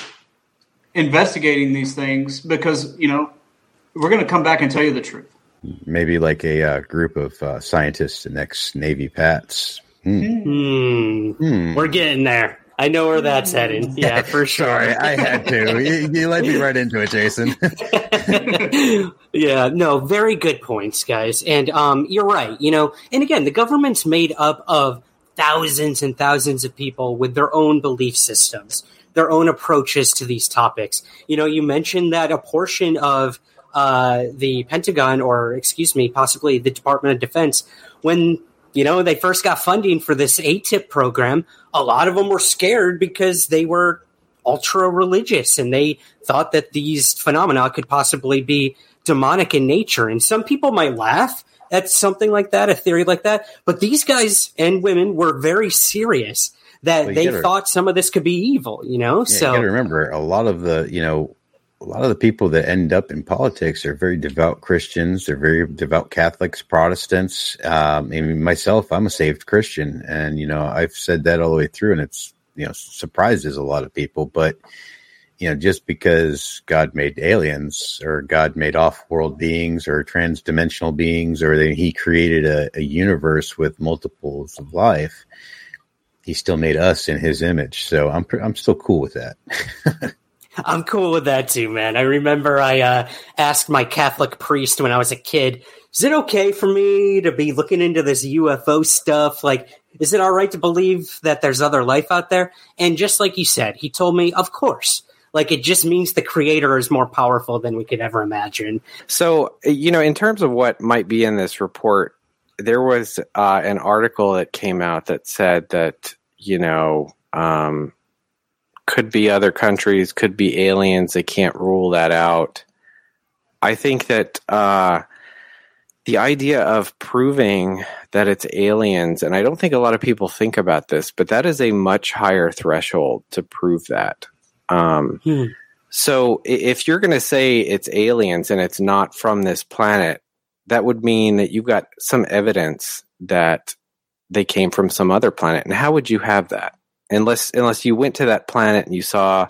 investigating these things because you know we're going to come back and tell you the truth. Maybe like a uh, group of uh, scientists and ex Navy Pats. Hmm. Hmm. Hmm. We're getting there. I know where that's heading. Yeah, (laughs) for sure. Sorry, I had to. (laughs) You, you led me right into it, Jason. (laughs) yeah, no, very good points, guys. And um, you're right. You know, and again, the government's made up of thousands and thousands of people with their own belief systems, their own approaches to these topics. You know, you mentioned that a portion of uh, the Pentagon, or excuse me, possibly the Department of Defense, when you know they first got funding for this AATIP program, a lot of them were scared because they were ultra religious and they thought that these phenomena could possibly be demonic in nature. And some people might laugh at something like that, a theory like that. But these guys and women were very serious that well, they gotta, thought some of this could be evil, you know? Yeah, so you remember a lot of the, you know, a lot of the people that end up in politics are very devout Christians. They're very devout Catholics, Protestants. Um, mean, myself, I'm a saved Christian, and you know, I've said that all the way through, and it's you know surprises a lot of people. But you know, just because God made aliens or God made off-world beings or trans-dimensional beings or that He created a, a universe with multiples of life, He still made us in His image. So I'm I'm still cool with that. (laughs) I'm cool with that too, man. I remember I uh, asked my Catholic priest when I was a kid, "Is it okay for me to be looking into this UFO stuff? Like, is it all right to believe that there's other life out there?" And just like you said, he told me, "Of course." Like it just means the creator is more powerful than we could ever imagine. So, you know, in terms of what might be in this report, there was uh, an article that came out that said that, you know, um, could be other countries, could be aliens. They can't rule that out. I think that uh, the idea of proving that it's aliens, and I don't think a lot of people think about this, but that is a much higher threshold to prove that. Um, hmm. So if you're going to say it's aliens and it's not from this planet, that would mean that you've got some evidence that they came from some other planet. And how would you have that? Unless unless you went to that planet and you saw,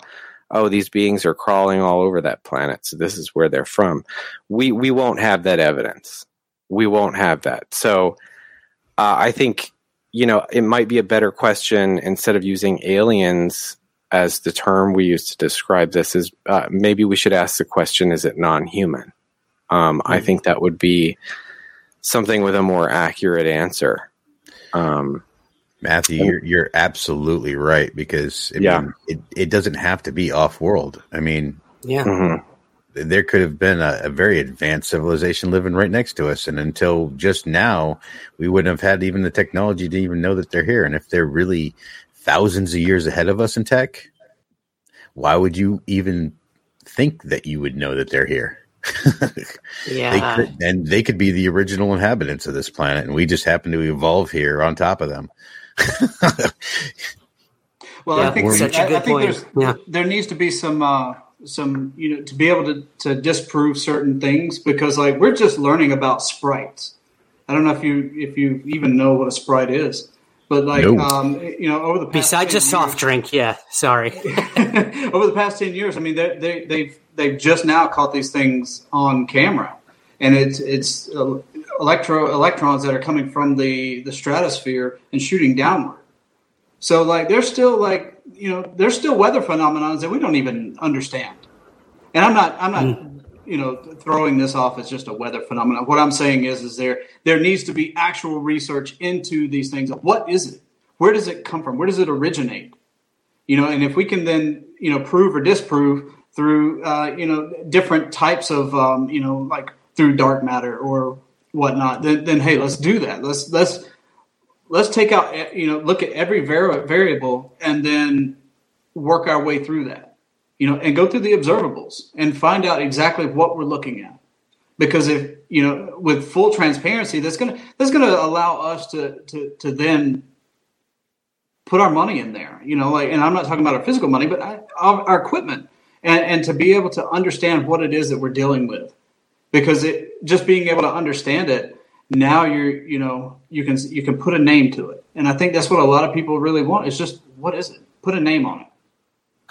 oh, these beings are crawling all over that planet, so this is where they're from. We we won't have that evidence. We won't have that. So uh, I think you know it might be a better question instead of using aliens as the term we use to describe this is uh, maybe we should ask the question is it non-human um, mm-hmm. i think that would be something with a more accurate answer. Um, Matthew, you're you're absolutely right because I Yeah. mean, it it doesn't have to be off world. I mean, Yeah. mhm. there could have been a, a very advanced civilization living right next to us, and until just now, we wouldn't have had even the technology to even know that they're here. And if they're really thousands of years ahead of us in tech, why would you even think that you would know that they're here? (laughs) they Yeah. could, and they could be the original inhabitants of this planet, and we just happen to evolve here on top of them. (laughs) Well, Yeah, I think, such a good I think point. there's Yeah. there needs to be some uh, some you know to be able to, to disprove certain things because like we're just learning about sprites. I don't know if you if you even know what a sprite is, but like um, you know over the past Besides a soft years- drink, yeah. Sorry. (laughs) over the past 10 years, I mean, they, they, they've, they've just now caught these things on camera. And it's, it's uh, electro electrons that are coming from the, the stratosphere and shooting downward. So, like, there's still, like, you know, there's still weather phenomena that we don't even understand. And I'm not, I'm not, you know, throwing this off as just a weather phenomenon. What I'm saying is, is there, there needs to be actual research into these things. What is it? Where does it come from? Where does it originate? you know and if we can then you know prove or disprove through uh, you know different types of um, you know like through dark matter or whatnot then, then hey let's do that. Let's let's let's take out you know look at every vari- variable and then work our way through that you know and go through the observables and find out exactly what we're looking at. Because if you know with full transparency that's gonna that's gonna allow us to to to then put our money in there you know like and i'm not talking about our physical money but I, our, our equipment and, and to be able to understand what it is that we're dealing with because it just being able to understand it now you're you know you can you can put a name to it. And i think that's what a lot of people really want. Is just what is it? Put a name on it.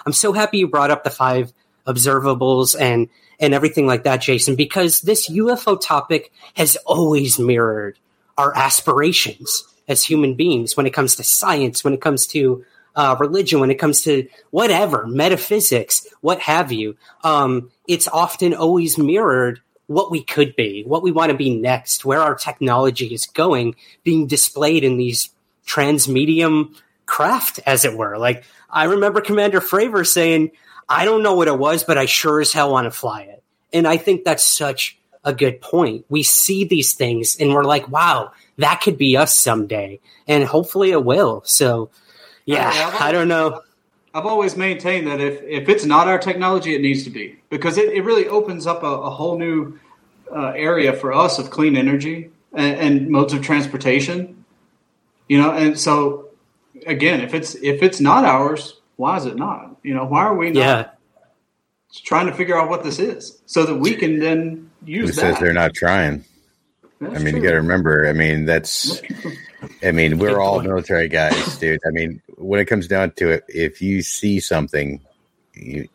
I'm so happy you brought up the five observables and and everything like that, Jason, because this UFO topic has always mirrored our aspirations as human beings when it comes to science, when it comes to uh, religion, when it comes to whatever metaphysics, what have you. Um, it's often always mirrored what we could be, what we want to be next, where our technology is going, being displayed in these transmedium craft, as it were. Like I remember Commander Fravor saying, "I don't know what it was, but I sure as hell want to fly it." And I think that's such a good point. We see these things and we're like, "Wow, that could be us someday," and hopefully it will. So, yeah, Yeah, I've I don't know. I've always maintained that if, if it's not our technology, it needs to be because it, it really opens up a, a whole new uh, area for us of clean energy and, and modes of transportation. You know, and so again, if it's if it's not ours, why is it not? You know, why are we not Yeah, trying to figure out what this is so that we can then Who use says they're not trying? That's I mean, true. you got to remember. I mean, that's. I mean, we're all military guys, dude. I mean, when it comes down to it, if you see something, you,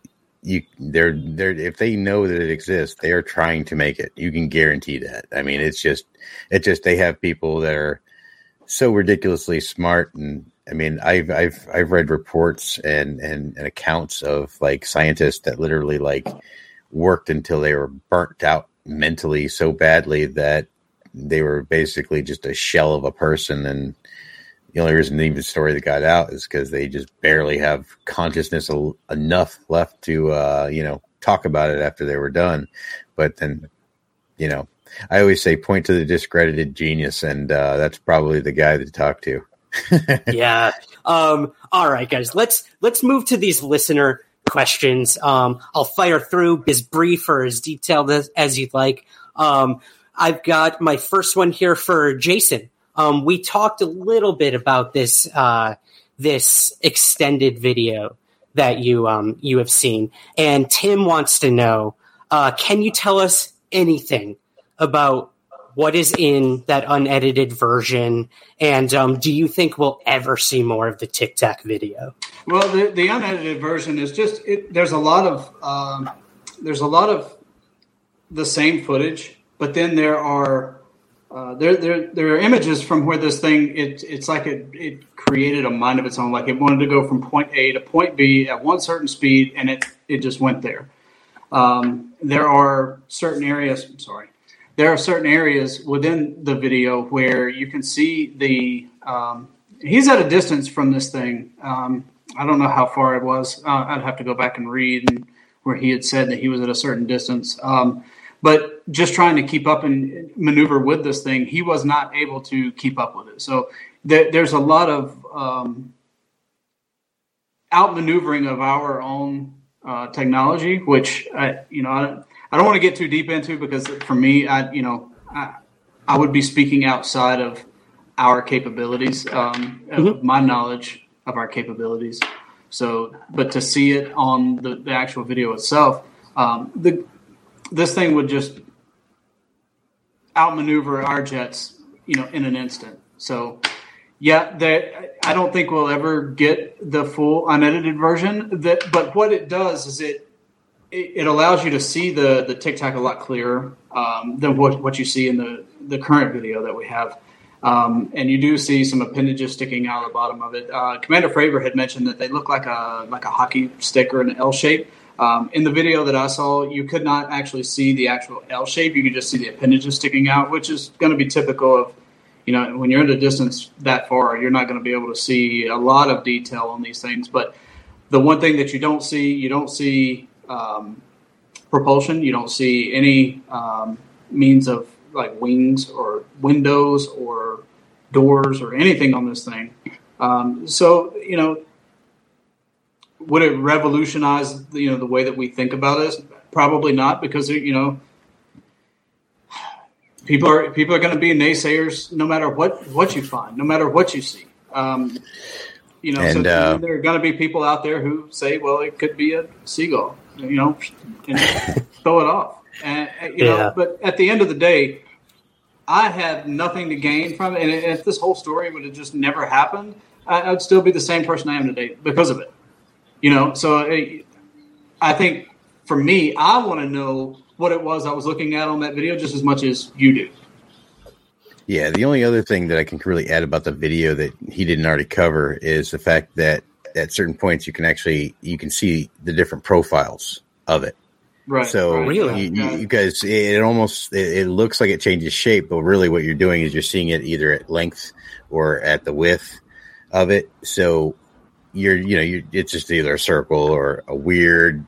you, they're, they're, if they know that it exists, they are trying to make it. You can guarantee that. I mean, it's just, it just, they have people that are so ridiculously smart. And I mean, I've, I've, I've read reports and, and, and accounts of like scientists that literally like worked until they were burnt out mentally so badly that they were basically just a shell of a person and the only reason the story that got out is because they just barely have consciousness el- enough left to uh, you know talk about it after they were done but then you know i always say point to the discredited genius and uh, that's probably the guy to talk to (laughs) yeah. Um, all right, guys. Let's let's move to these listener questions. Um, I'll fire through as brief or as detailed as, as you'd like. Um, I've got my first one here for Jason. Um, we talked a little bit about this uh, this extended video that you um, you have seen, and Tim wants to know: uh, Can you tell us anything about what is in that unedited version? And um, do you think we'll ever see more of the Tic Tac video? Well, the, the unedited version is just it, there's a lot of um, there's a lot of the same footage, but then there are uh, there, there there are images from where this thing it it's like it it created a mind of its own. Like it wanted to go from point A to point B at one certain speed, and it it just went there. Um, there are certain areas. I'm sorry. there are certain areas within the video where you can see the um, he's at a distance from this thing. Um, I don't know how far it was. Uh, I'd have to go back and read and where he had said that he was at a certain distance. Um, but just trying to keep up and maneuver with this thing, he was not able to keep up with it. So there, there's a lot of um, outmaneuvering of our own uh, technology, which I, you know I, I don't want to get too deep into because for me, I you know I, I would be speaking outside of our capabilities, um, mm-hmm. my knowledge of our capabilities. So, but to see it on the, the actual video itself, um, the this thing would just outmaneuver our jets, you know, in an instant. So, yeah, that I don't think we'll ever get the full unedited version. That, but what it does is it it, allows you to see the the tic tac a lot clearer um, than what what you see in the the current video that we have. Um, and you do see some appendages sticking out of the bottom of it. Uh, Commander Fravor had mentioned that they look like a like a hockey stick or an L shape. Um, in the video that I saw, you could not actually see the actual L shape. You could just see the appendages sticking out, which is going to be typical of, you know, when you're at a distance that far, you're not going to be able to see a lot of detail on these things. But the one thing that you don't see, you don't see um, propulsion. You don't see any um, means of like wings or windows or doors or anything on this thing. Um, so you know, would it revolutionize you know the way that we think about this? Probably not, because you know people are people are going to be naysayers no matter what what you find, no matter what you see. Um, you know, and, so uh, there are going to be people out there who say, "Well, it could be a seagull," you know, and (laughs) throw it off. And you yeah. know, but at the end of the day, I had nothing to gain from it. And if this whole story would have just never happened, I, would still be the same person I am today because of it. You know, so uh, I think for me, I want to know what it was I was looking at on that video just as much as you do. Yeah, the only other thing that I can really add about the video that he didn't already cover is the fact that at certain points you can actually you can see the different profiles of it. Right. So right. Really? You, you, because it almost it, it, looks like it changes shape, but really what you're doing is you're seeing it either at length or at the width of it. So you're you know you it's just either a circle or a weird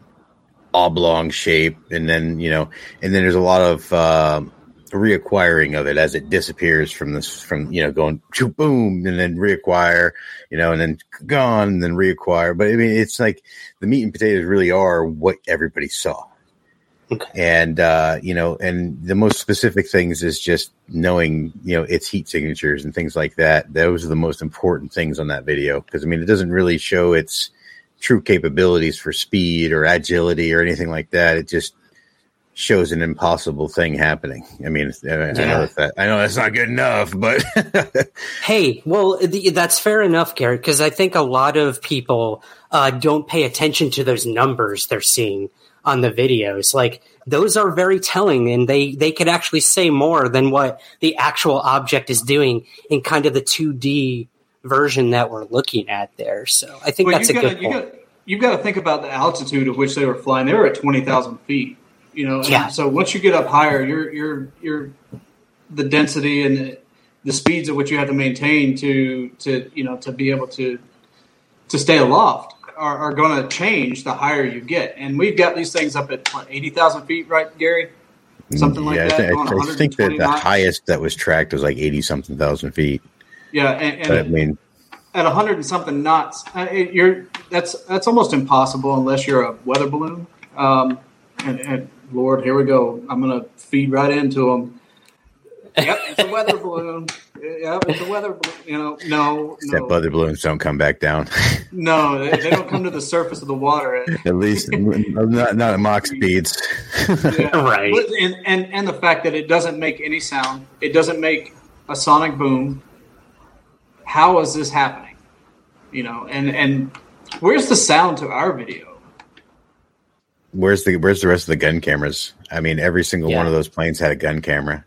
oblong shape, and then you know, and then there's a lot of uh, reacquiring of it as it disappears from this from you know going boom and then reacquire you know and then gone and then reacquire. But i mean it's like the meat and potatoes really are what everybody saw okay. and uh you know and the most specific things is just knowing you know its heat signatures and things like that those are the most important things on that video because i mean it doesn't really show its true capabilities for speed or agility or anything like that it just shows an impossible thing happening. I mean, I, yeah. I know that I know that's not good enough, but (laughs) hey, well, that's fair enough, Gary, because I think a lot of people uh, don't pay attention to those numbers they're seeing on the videos. Like those are very telling, and they they could actually say more than what the actual object is doing in kind of the two D version that we're looking at there. So I think well, that's a gotta, good point. You have got to think about the altitude at which they were flying. They were at twenty thousand feet you know. Yeah. So once you get up higher, you're you're you're the density and the, the speeds at which you have to maintain to to you know to be able to to stay aloft are, are going to change the higher you get. And we've got these things up at what, eighty thousand feet, right, Gary? Something like yeah, that. I, th- I think that the highest that was tracked was like eighty something thousand feet. Yeah, and, and I mean, at hundred and something knots, uh, you're that's that's almost impossible unless you're a weather balloon. Um, and, and Lord, here we go. I'm going to feed right into them. Yep, it's a weather balloon. Yep, it's a weather balloon. You know, no, Except no. weather balloons don't come back down. (laughs) no, they, they, don't come to the surface of the water. (laughs) At least not, not at Mach speeds. yeah. (laughs) Right. And, and, and the fact that it doesn't make any sound, it doesn't make a sonic boom. How is this happening? You know, and, and where's the sound to our video? where's the where's the rest of the gun cameras? I mean, every single yeah. one of those planes had a gun camera.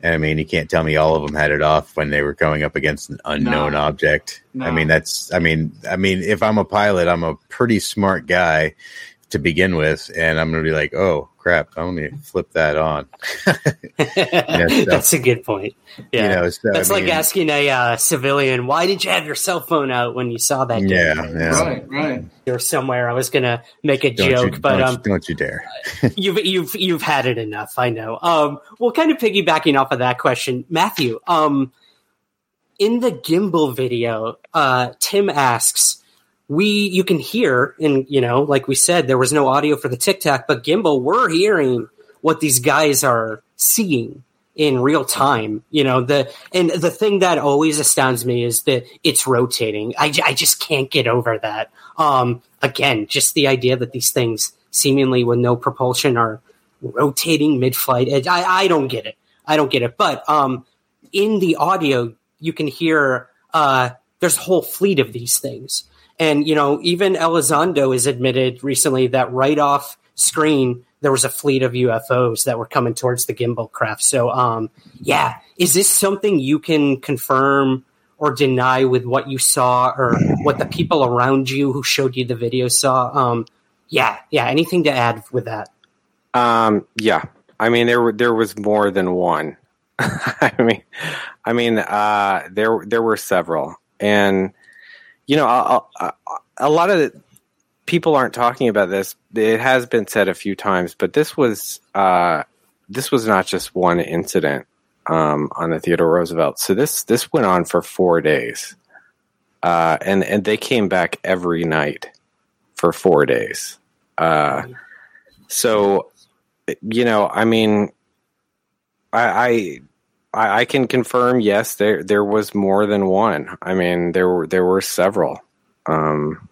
And I mean, you can't tell me all of them had it off when they were going up against an unknown no. object. No. I mean, that's I mean, I mean, if I'm a pilot, I'm a pretty smart guy to begin with, and I'm going to be like, oh crap, let me flip that on. (laughs) That's a good point. Yeah, You know, so, that's I like asking a uh, civilian, "Why did you have your cell phone out when you saw that?" Yeah, game?" yeah. Right, right. Or somewhere, I was gonna make a Don't joke, you, but don't, um, you, don't you dare. (laughs) you've you've you've had it enough. I know. Um, well, kind of piggybacking off of that question, Matthew. Um, in the gimbal video, uh, Tim asks, "We you can hear, and you know, like we said, there was no audio for the Tic Tac, but gimbal, we're hearing what these guys are seeing." In real time, you know the and the thing that always astounds me is that it's rotating. i, I just can't get over that. Um, again, just the idea that these things seemingly with no propulsion are rotating mid-flight. I, I don't get it. I don't get it. But um, in the audio, you can hear uh, there's a whole fleet of these things, and you know even Elizondo has admitted recently that right off screen there was a fleet of UFOs that were coming towards the gimbal craft. So um, yeah, is this something you can confirm? Or deny with what you saw, or what the people around you who showed you the video saw. Um, yeah, yeah. Anything to add with that? Um, yeah, I mean there there was more than one. (laughs) I mean, I mean, uh, there there were several, and you know, a, lot of the, people aren't talking about this. It has been said a few times, but this was uh, this was not just one incident um, on the Theodore Roosevelt. So this this went on for four days, uh, and and they came back every night for four days. Uh, so you know, I mean, I, I I can confirm. Yes, there there was more than one. I mean, there were there were several. Um,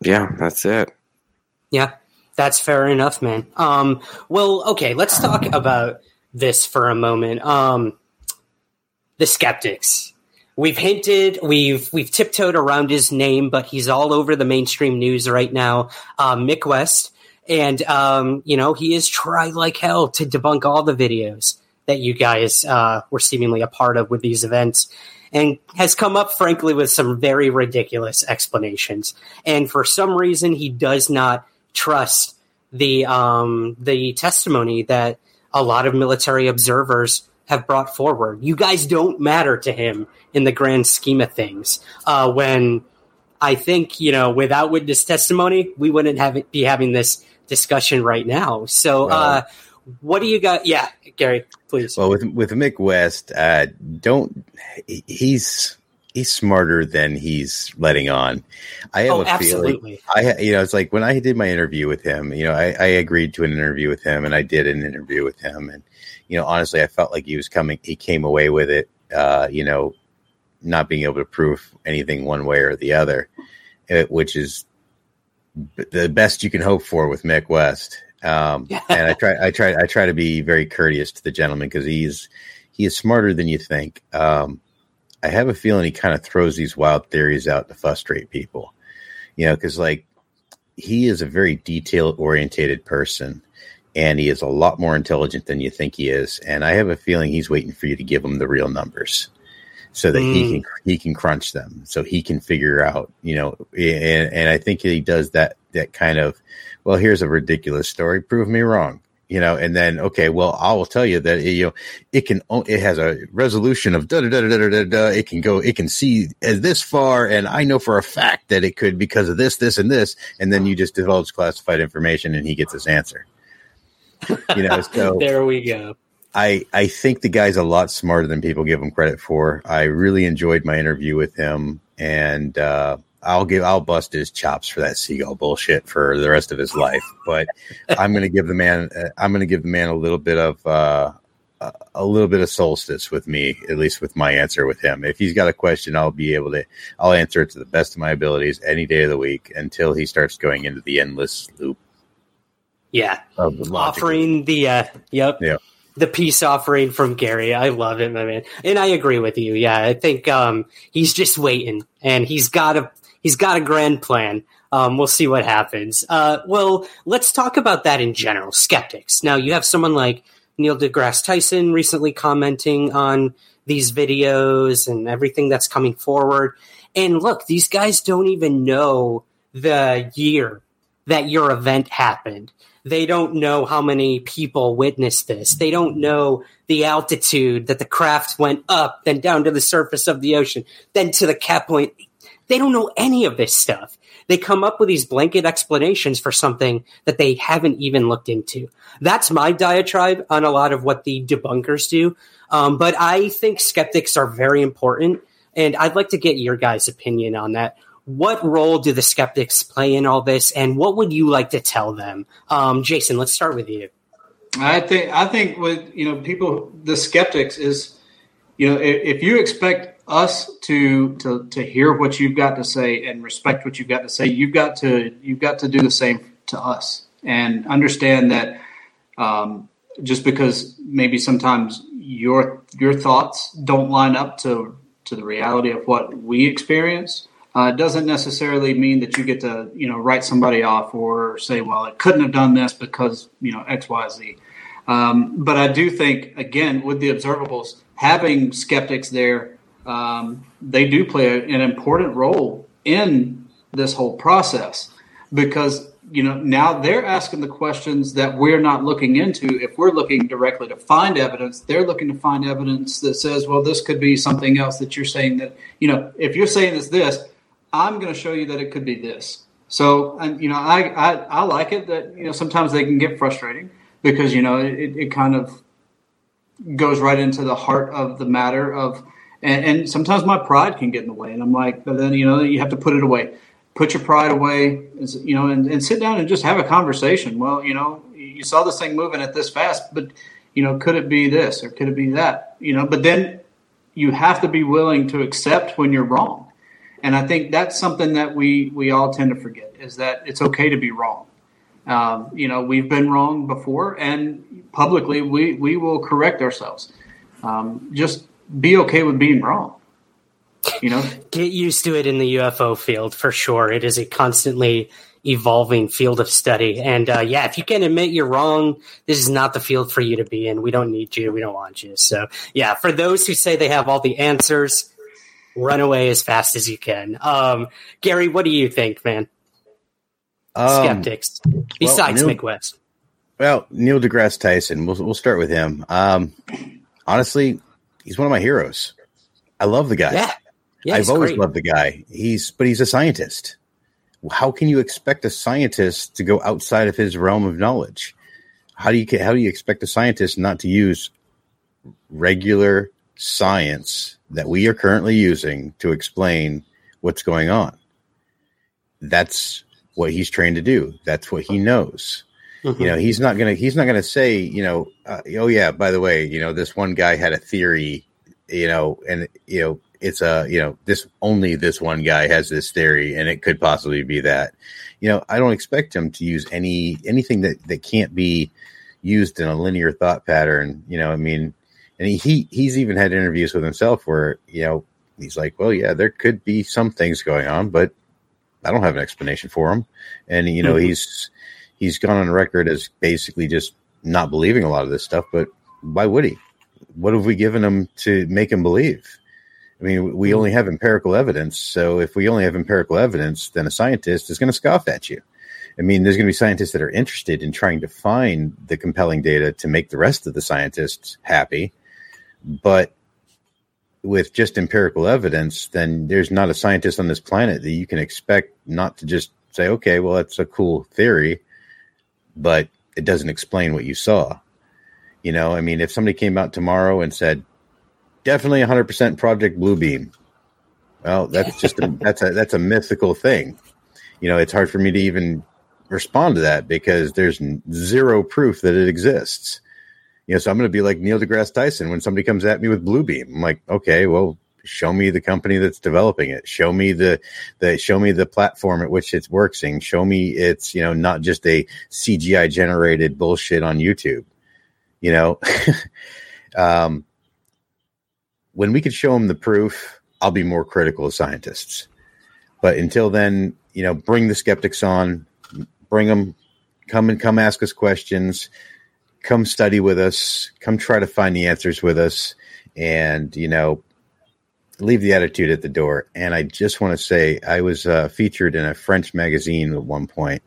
yeah, that's it. Yeah, that's fair enough, man. Um, well, okay, let's talk about this for a moment. Um, the skeptics. We've hinted, we've we've tiptoed around his name, but he's all over the mainstream news right now. Uh, Mick West, and um, you know he is try like hell to debunk all the videos that you guys uh, were seemingly a part of with these events, and has come up, frankly, with some very ridiculous explanations. And for some reason, he does not trust the um, the testimony that a lot of military observers have brought forward. You guys don't matter to him in the grand scheme of things. Uh, when I think you know, without witness testimony, we wouldn't have be having this discussion right now. So, uh, what do you got? Yeah, Gary, please. Well, with with Mick West, uh, don't he's he's smarter than he's letting on. I have Oh, a feeling. I you know it's like when I did my interview with him. You know, I, I agreed to an interview with him, and I did an interview with him, and you know, honestly, I felt like he was coming. He came away with it. Uh, you know, not being able to prove anything one way or the other, uh, which is the best you can hope for with Mick West. Um, and I try, I try, I try to be very courteous to the gentleman because he's he is smarter than you think. Um, I have a feeling he kind of throws these wild theories out to frustrate people, you know, because like he is a very detail orientated person and he is a lot more intelligent than you think he is. And I have a feeling he's waiting for you to give him the real numbers so that he Mm. can he can crunch them so he can figure out you know and, and i think he does that that kind of well here's a ridiculous story prove me wrong you know and then okay well i will tell you that it, you know it can it has a resolution of da da da da da da da it can go it can see as this far and i know for a fact that it could because of this this and this and then you just divulge classified information and he gets his answer you know so (laughs) there we go. I I think the guy's a lot smarter than people give him credit for. I really enjoyed my interview with him, and uh, I'll give I'll bust his chops for that seagull bullshit for the rest of his life. But I'm going to give the man uh, I'm going to give the man a little bit of uh, a- a little bit of solstice with me, at least with my answer with him. If he's got a question, I'll be able to I'll answer it to the best of my abilities any day of the week until he starts going into the endless loop Yeah, offering the uh, yep, Yeah. The peace offering from Gary. I love it, my man, and I agree with you. Yeah, I think um, he's just waiting, and he's got a he's got a grand plan. Um, we'll see what happens. Uh, well, let's talk about that in general. Skeptics. Now, you have someone like Neil deGrasse Tyson recently commenting on these videos and everything that's coming forward. And look, these guys don't even know the year that your event happened. They don't know how many people witnessed this. They don't know the altitude that the craft went up, then down to the surface of the ocean, then to the cap point. They don't know any of this stuff. They come up with these blanket explanations for something that they haven't even looked into. That's my diatribe on a lot of what the debunkers do. Um, but I think skeptics are very important. And I'd like to get your guys' opinion on that what role do the skeptics play in all this, and what would you like to tell them? Um, Jason, let's start with you. I think I think with you know people, the skeptics is you know if, if you expect us to, to to hear what you've got to say and respect what you've got to say, you've got to you've got to do the same to us and understand that um, just because maybe sometimes your your thoughts don't line up to to the reality of what we experience uh, doesn't necessarily mean that you get to you know write somebody off or say, well, it couldn't have done this because you know X, Y, Z. Um, but I do think again with the observables, having skeptics there, um, they do play an important role in this whole process because you know now they're asking the questions that we're not looking into if we're looking directly to find evidence they're looking to find evidence that says well this could be something else that you're saying that you know if you're saying it's this I'm going to show you that it could be this. So, and you know, I, I, I like it that, you know, sometimes they can get frustrating because, you know, it, it kind of goes right into the heart of the matter of, and, and sometimes my pride can get in the way. And I'm like, but then, you know, you have to put it away. Put your pride away, you know, and, and sit down and just have a conversation. Well, you know, you saw this thing moving at this fast, but, you know, could it be this or could it be that? You know, but then you have to be willing to accept when you're wrong and I think that's something that we we all tend to forget is that it's okay to be wrong. Um, you know, we've been wrong before, and publicly we we will correct ourselves. Um, just be okay with being wrong. You know, get used to it in the UFO field for sure. It is a constantly evolving field of study. And uh, yeah, if you can admit you're wrong, this is not the field for you to be in. We don't need you. We don't want you. So yeah, for those who say they have all the answers, run away as fast as you can. Um, Gary, what do you think, man? Um, Skeptics besides well, Neil, West. Well, Neil deGrasse Tyson. We'll we'll start with him. Um, honestly, he's one of my heroes. I love the guy. Yeah, yeah I've always great. loved the guy. He's but he's a scientist. How can you expect a scientist to go outside of his realm of knowledge? How do you how do you expect a scientist not to use regular science that we are currently using to explain what's going on. That's what he's trained to do. That's what he knows. Mm-hmm. You know, he's not gonna he's not gonna say, you know, uh, oh yeah, by the way, you know, this one guy had a theory, you know, and you know, it's a you know, this only this one guy has this theory, and it could possibly be that. You know, I don't expect him to use any anything that that can't be used in a linear thought pattern. You know, I mean, and he, he he's even had interviews with himself where you know he's like, well, yeah, there could be some things going on, but I don't have an explanation for them. And you know, mm-hmm. he's he's gone on record as basically just not believing a lot of this stuff. But why would he? What have we given him to make him believe? I mean, we mm-hmm. only have empirical evidence. So if we only have empirical evidence, then a scientist is going to scoff at you. I mean, there's going to be scientists that are interested in trying to find the compelling data to make the rest of the scientists happy. But with just empirical evidence, then there's not a scientist on this planet that you can expect not to just say, okay, well, that's a cool theory, but it doesn't explain what you saw. You know, I mean, if somebody came out tomorrow and said, definitely 100% Project Bluebeam, well, that's just a, that's a that's a mythical thing. You know, it's hard for me to even respond to that because there's zero proof that it exists. You know, so I'm going to be like Neil deGrasse Tyson when somebody comes at me with Bluebeam. I'm like, okay, well, show me the company that's developing it. Show me the the show me the platform at which it's working. Show me it's you know not just a CGI generated bullshit on YouTube. You know, (laughs) um, when we could show them the proof, I'll be more critical of scientists. But until then, you know, bring the skeptics on, bring them, come and come ask us questions come study with us, come try to find the answers with us, and you know, leave the attitude at the door. And I just want to say, I was uh, featured in a French magazine at one point,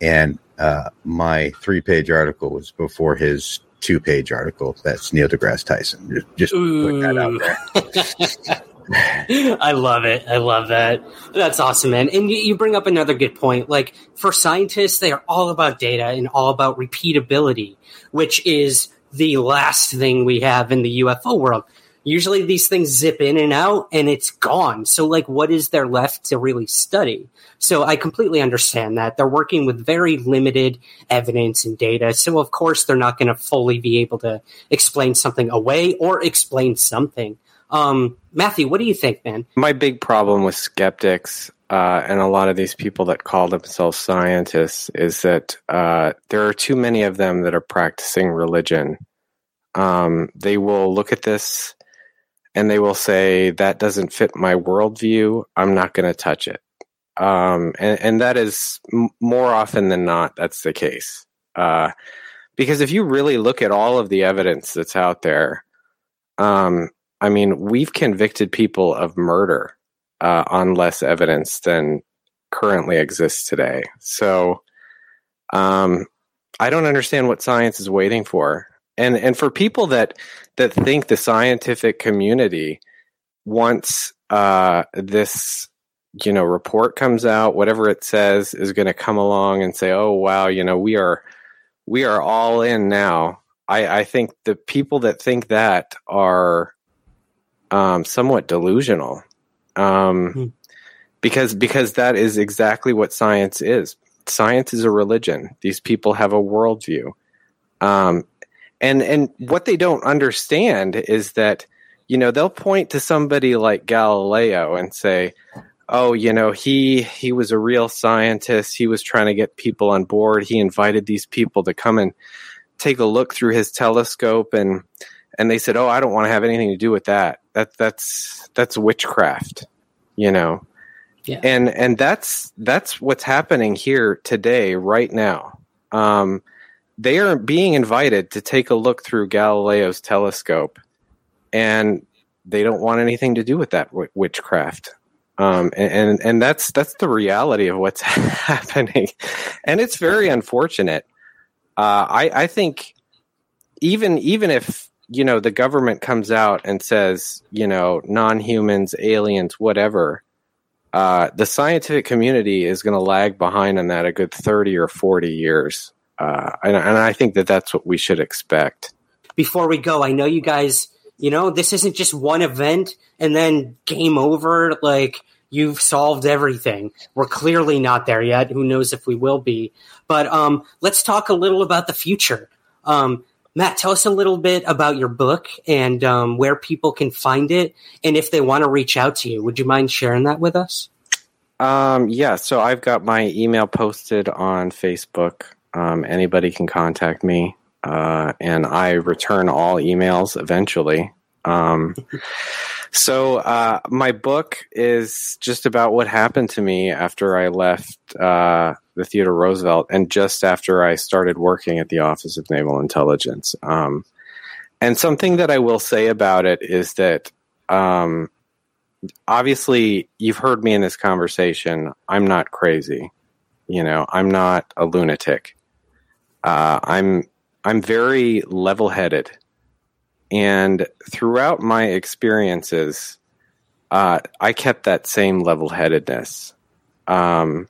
and uh, my three page article was before his two page article. That's Neil deGrasse Tyson. Just, just put that out there. (laughs) (laughs) I love it. I love that. That's awesome, man. And you, you, bring up another good point. Like for scientists, they are all about data and all about repeatability, which is the last thing we have in the UFO world. Usually these things zip in and out and it's gone. So like what is there left to really study? So I completely understand that. They're working with very limited evidence and data. So of course they're not going to fully be able to explain something away or explain something. Um, Matthew, what do you think, man? My big problem with skeptics uh, and a lot of these people that call themselves scientists is that uh, there are too many of them that are practicing religion. Um, they will look at this and they will say, that doesn't fit my worldview. I'm not going to touch it. Um, and, and, that is m- more often than not, that's the case. Uh, because if you really look at all of the evidence that's out there, um, I mean, we've convicted people of murder uh, on less evidence than currently exists today. So, um, I don't understand what science is waiting for. And and for people that that think the scientific community once uh, this you know report comes out, whatever it says is going to come along and say, "Oh wow, you know we are we are all in now." I, I think the people that think that are um, somewhat delusional, um, hmm. because because that is exactly what science is. Science is a religion. These people have a worldview, um, and and what they don't understand is that you know they'll point to somebody like Galileo and say, "Oh, you know he he was a real scientist. He was trying to get people on board. He invited these people to come and take a look through his telescope and." And they said, "Oh, I don't want to have anything to do with that. That that's that's witchcraft." You know. Yeah. And and that's that's what's happening here today right now. Um, they are being invited to take a look through Galileo's telescope and they don't want anything to do with that w- witchcraft. Um, and, and, and that's that's the reality of what's (laughs) happening, and it's very unfortunate. Uh, I I think even even if you know, the government comes out and says, you know, non humans, aliens, whatever, uh, the scientific community is going to lag behind on that a good 30 or 40 years. Uh, and, and I think that that's what we should expect. Before we go, I know you guys, you know, this isn't just one event and then game over. Like, you've solved everything. We're clearly not there yet. Who knows if we will be? But um, let's talk a little about the future. Um, Matt, tell us a little bit about your book and um, where people can find it, and if they want to reach out to you. Would you mind sharing that with us? Um, yeah, so I've got my email posted on Facebook. Um, anybody can contact me, uh, and I return all emails eventually. (laughs) So uh, my book is just about what happened to me after I left uh, the Theodore Roosevelt, and just after I started working at the Office of Naval Intelligence. Um, and something that I will say about it is that um, obviously you've heard me in this conversation. I'm not crazy. You know, I'm not a lunatic. Uh, I'm I'm very level headed, and throughout my experiences, uh, I kept that same level headedness. Um,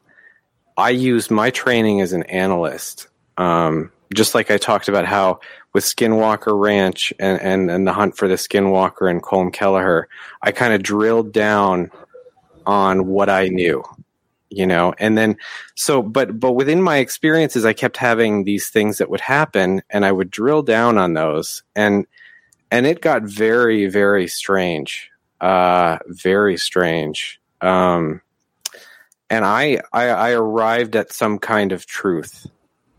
I use my training as an analyst. Um, just like I talked about how with Skinwalker Ranch and, and, and the hunt for the Skinwalker and Colm Kelleher, I kind of drilled down on what I knew, you know, and then so, but, but within my experiences, I kept having these things that would happen and I would drill down on those and, and it got very, very strange, uh, very strange. Um, and I, I, I arrived at some kind of truth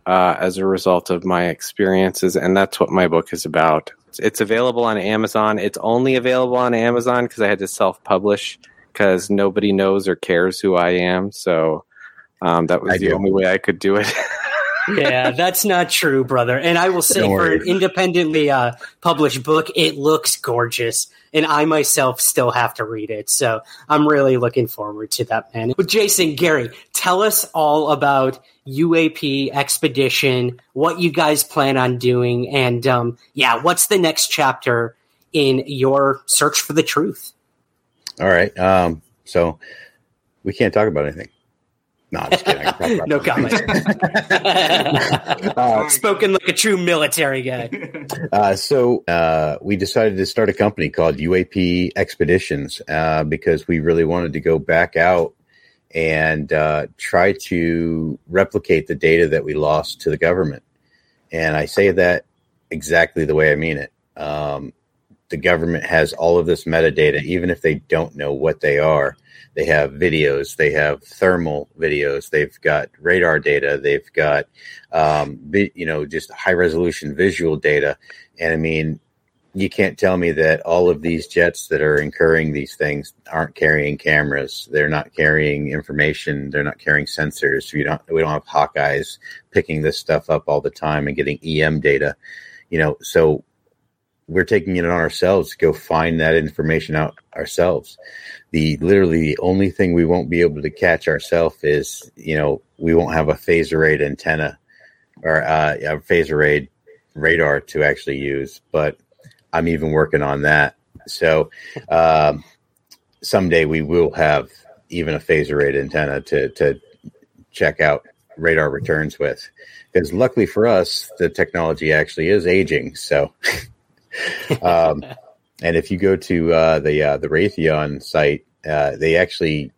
uh, as a result of my experiences, and that's what my book is about. It's available on Amazon. It's only available on Amazon because I had to self-publish because nobody knows or cares who I am. So um, that was I the do. only way I could do it. (laughs) yeah, that's not true, brother. And I will say, for an independently uh, published book, it looks gorgeous and I myself still have to read it. So I'm really looking forward to that, man. But Jason, Gary, tell us all about UAP Expedition, what you guys plan on doing, and um, yeah, what's the next chapter in your search for the truth? All right. Um, so we can't talk about anything. No, I'm just kidding. I can talk about no comment. (laughs) Uh, Spoken like a true military guy. Uh, so uh, we decided to start a company called UAP Expeditions uh, because we really wanted to go back out and uh, try to replicate the data that we lost to the government. And I say that exactly the way I mean it. Um, the government has all of this metadata, even if they don't know what they are. They have videos, they have thermal videos, they've got radar data, they've got, um, you know, just high resolution visual data. And I mean, you can't tell me that all of these jets that are incurring these things aren't carrying cameras. They're not carrying information. They're not carrying sensors. We don't we don't have Hawkeyes picking this stuff up all the time and getting EM data. You know, so we're taking it on ourselves to go find that information out ourselves. The literally the only thing we won't be able to catch ourselves is, you know, we won't have a phased array antenna or uh, a phased array radar to actually use, but I'm even working on that. So um, someday we will have even a phase array antenna to to check out radar returns with. Because luckily for us, the technology actually is aging. So, (laughs) (laughs) um, and if you go to uh, the uh, the Raytheon site, uh, they actually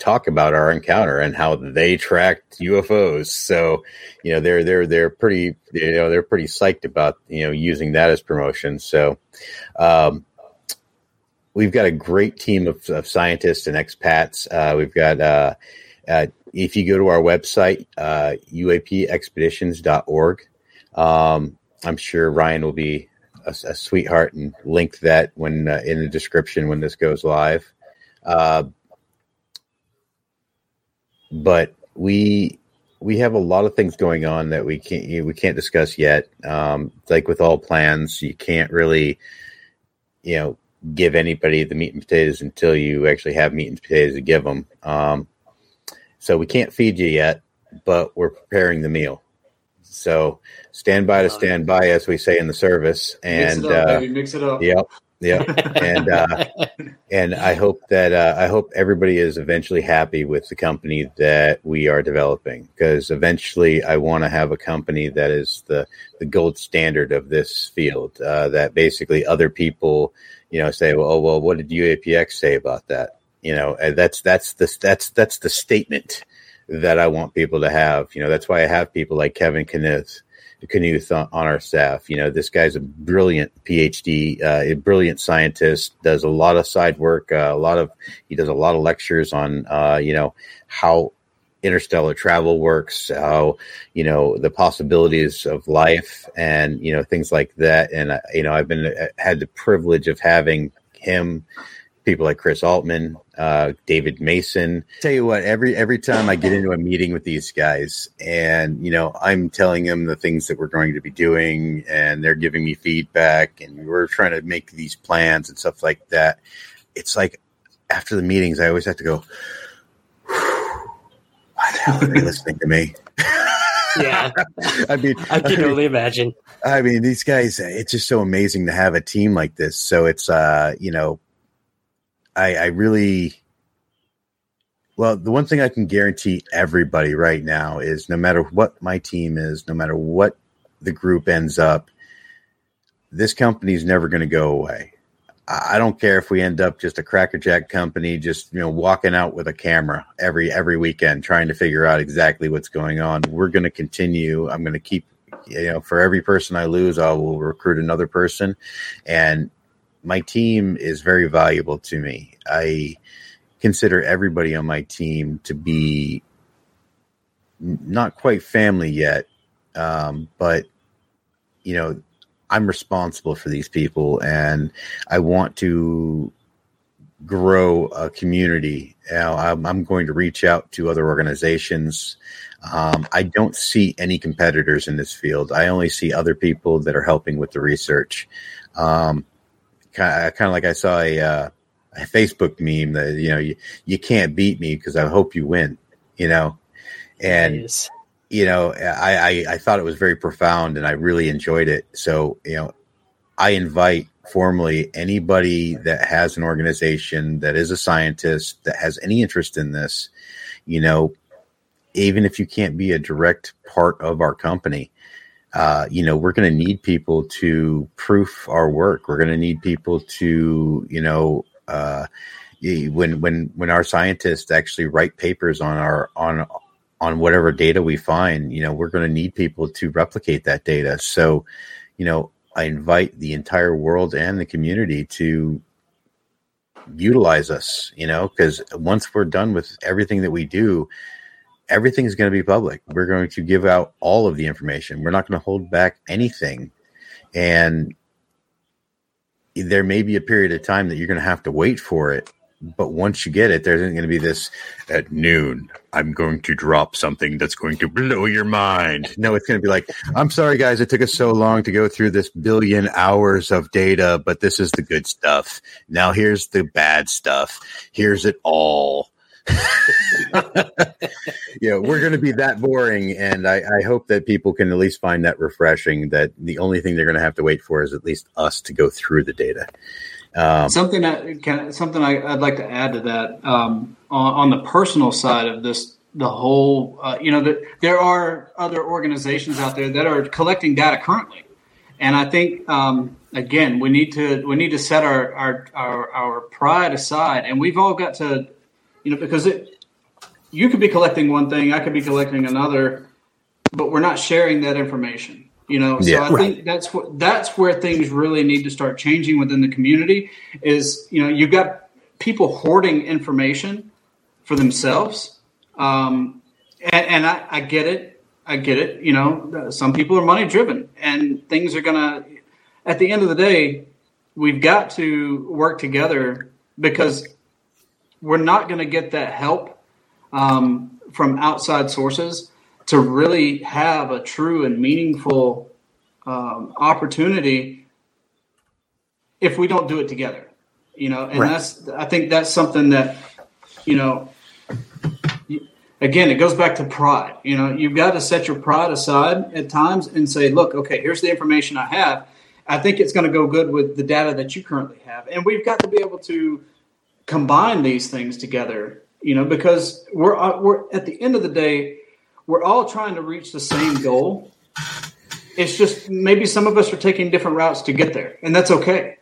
talk about our encounter and how they tracked UFOs. So, you know, they're they're they're pretty you know they're pretty psyched about you know using that as promotion. So, um, we've got a great team of, of scientists and expats. Uh, we've got uh, uh, if you go to our website uh, uapexpeditions.org, um, I'm sure Ryan will be a, a sweetheart and link that when uh, in the description when this goes live. Uh, but we we have a lot of things going on that we can't we can't discuss yet. Um, like with all plans, you can't really you know give anybody the meat and potatoes until you actually have meat and potatoes to give them. Um, so we can't feed you yet, but we're preparing the meal. So stand by to stand by, as we say in the service. And Mix it up, uh, baby. Mix it up. Yep. Yep. and uh, (laughs) and I hope that uh, I hope everybody is eventually happy with the company that we are developing because eventually I want to have a company that is the the gold standard of this field. Uh, that basically other people, you know, say, well, oh, well, what did UAPX say about that? You know, and that's that's the that's that's the statement that I want people to have. You know, that's why I have people like Kevin Knuth Knuth on, on our staff. You know, this guy's a brilliant PhD, uh, a brilliant scientist. Does a lot of side work. Uh, a lot of he does a lot of lectures on, uh, you know, how interstellar travel works, how you know the possibilities of life, and you know things like that. And uh, you know, I've been uh, had the privilege of having him people like Chris Altman, uh, David Mason. Tell you what, every every time I get into a meeting with these guys, and you know, I'm telling them the things that we're going to be doing, and they're giving me feedback, and we're trying to make these plans and stuff like that. It's like after the meetings, I always have to go. Why the hell are they listening to me? (laughs) Yeah, I mean, I can only imagine. I mean, these guys, it's just so amazing to have a team like this. So it's, uh, you know, I, I really, well, the one thing I can guarantee everybody right now is no matter what my team is, no matter what the group ends up, this company is never going to go away. I don't care if we end up just a crackerjack company, just you know, walking out with a camera every every weekend, trying to figure out exactly what's going on. We're going to continue. I'm going to keep, you know, for every person I lose, I will recruit another person, and my team is very valuable to me. I consider everybody on my team to be not quite family yet, um, but you know, I'm responsible for these people, and I want to grow a community. Now, I'm, I'm going to reach out to other organizations. Um, I don't see any competitors in this field. I only see other people that are helping with the research. Um, kind of, like I saw a, uh, a Facebook meme that you know you, you can't beat me because I hope you win. you know, and you know, I, I I thought it was very profound, and I really enjoyed it. So you know, I invite formally anybody that has an organization that is a scientist that has any interest in this, you know, even if you can't be a direct part of our company, uh, you know, we're going to need people to proof our work. We're going to need people to, you know, uh, when when when our scientists actually write papers on our on on whatever data we find, you know, we're going to need people to replicate that data. So, you know, I invite the entire world and the community to utilize us, you know, because once we're done with everything that we do, everything is going to be public. We're going to give out all of the information. We're not going to hold back anything. And there may be a period of time that you're going to have to wait for it but once you get it, there isn't going to be this at noon. I'm going to drop something that's going to blow your mind. No, it's going to be like, I'm sorry, guys, it took us so long to go through this billion hours of data, but this is the good stuff. Now here's the bad stuff. Here's it all. (laughs) yeah, we're going to be that boring, and I, I, hope that people can at least find that refreshing. That the only thing they're going to have to wait for is at least us to go through the data. Um, something that can, something I, would like to add to that um, on, on, the personal side of this, the whole, uh, you know, that there are other organizations out there that are collecting data currently, and I think um, again we need to we need to set our, our our our pride aside, and we've all got to, you know, because it, you could be collecting one thing, I could be collecting another, but we're not sharing that information you know, so yeah, I right. think that's what that's where things really need to start changing within the community. Is you know you've got people hoarding information for themselves, um, and, and I, I get it. I get it. You know, some people are money driven, and things are gonna. At the end of the day, we've got to work together because we're not going to get that help um, from outside sources to really have a true and meaningful um, opportunity if we don't do it together you know? And right. that's i think that's something that you know again it goes back to pride you know? You've got to set your pride aside at times and say look okay here's the information i have. I think it's going to go good with the data that you currently have. And we've got to be able to combine these things together you know because we're uh, we're at the end of the day we're all trying to reach the same goal. It's just maybe some of us are taking different routes to get there, and that's okay.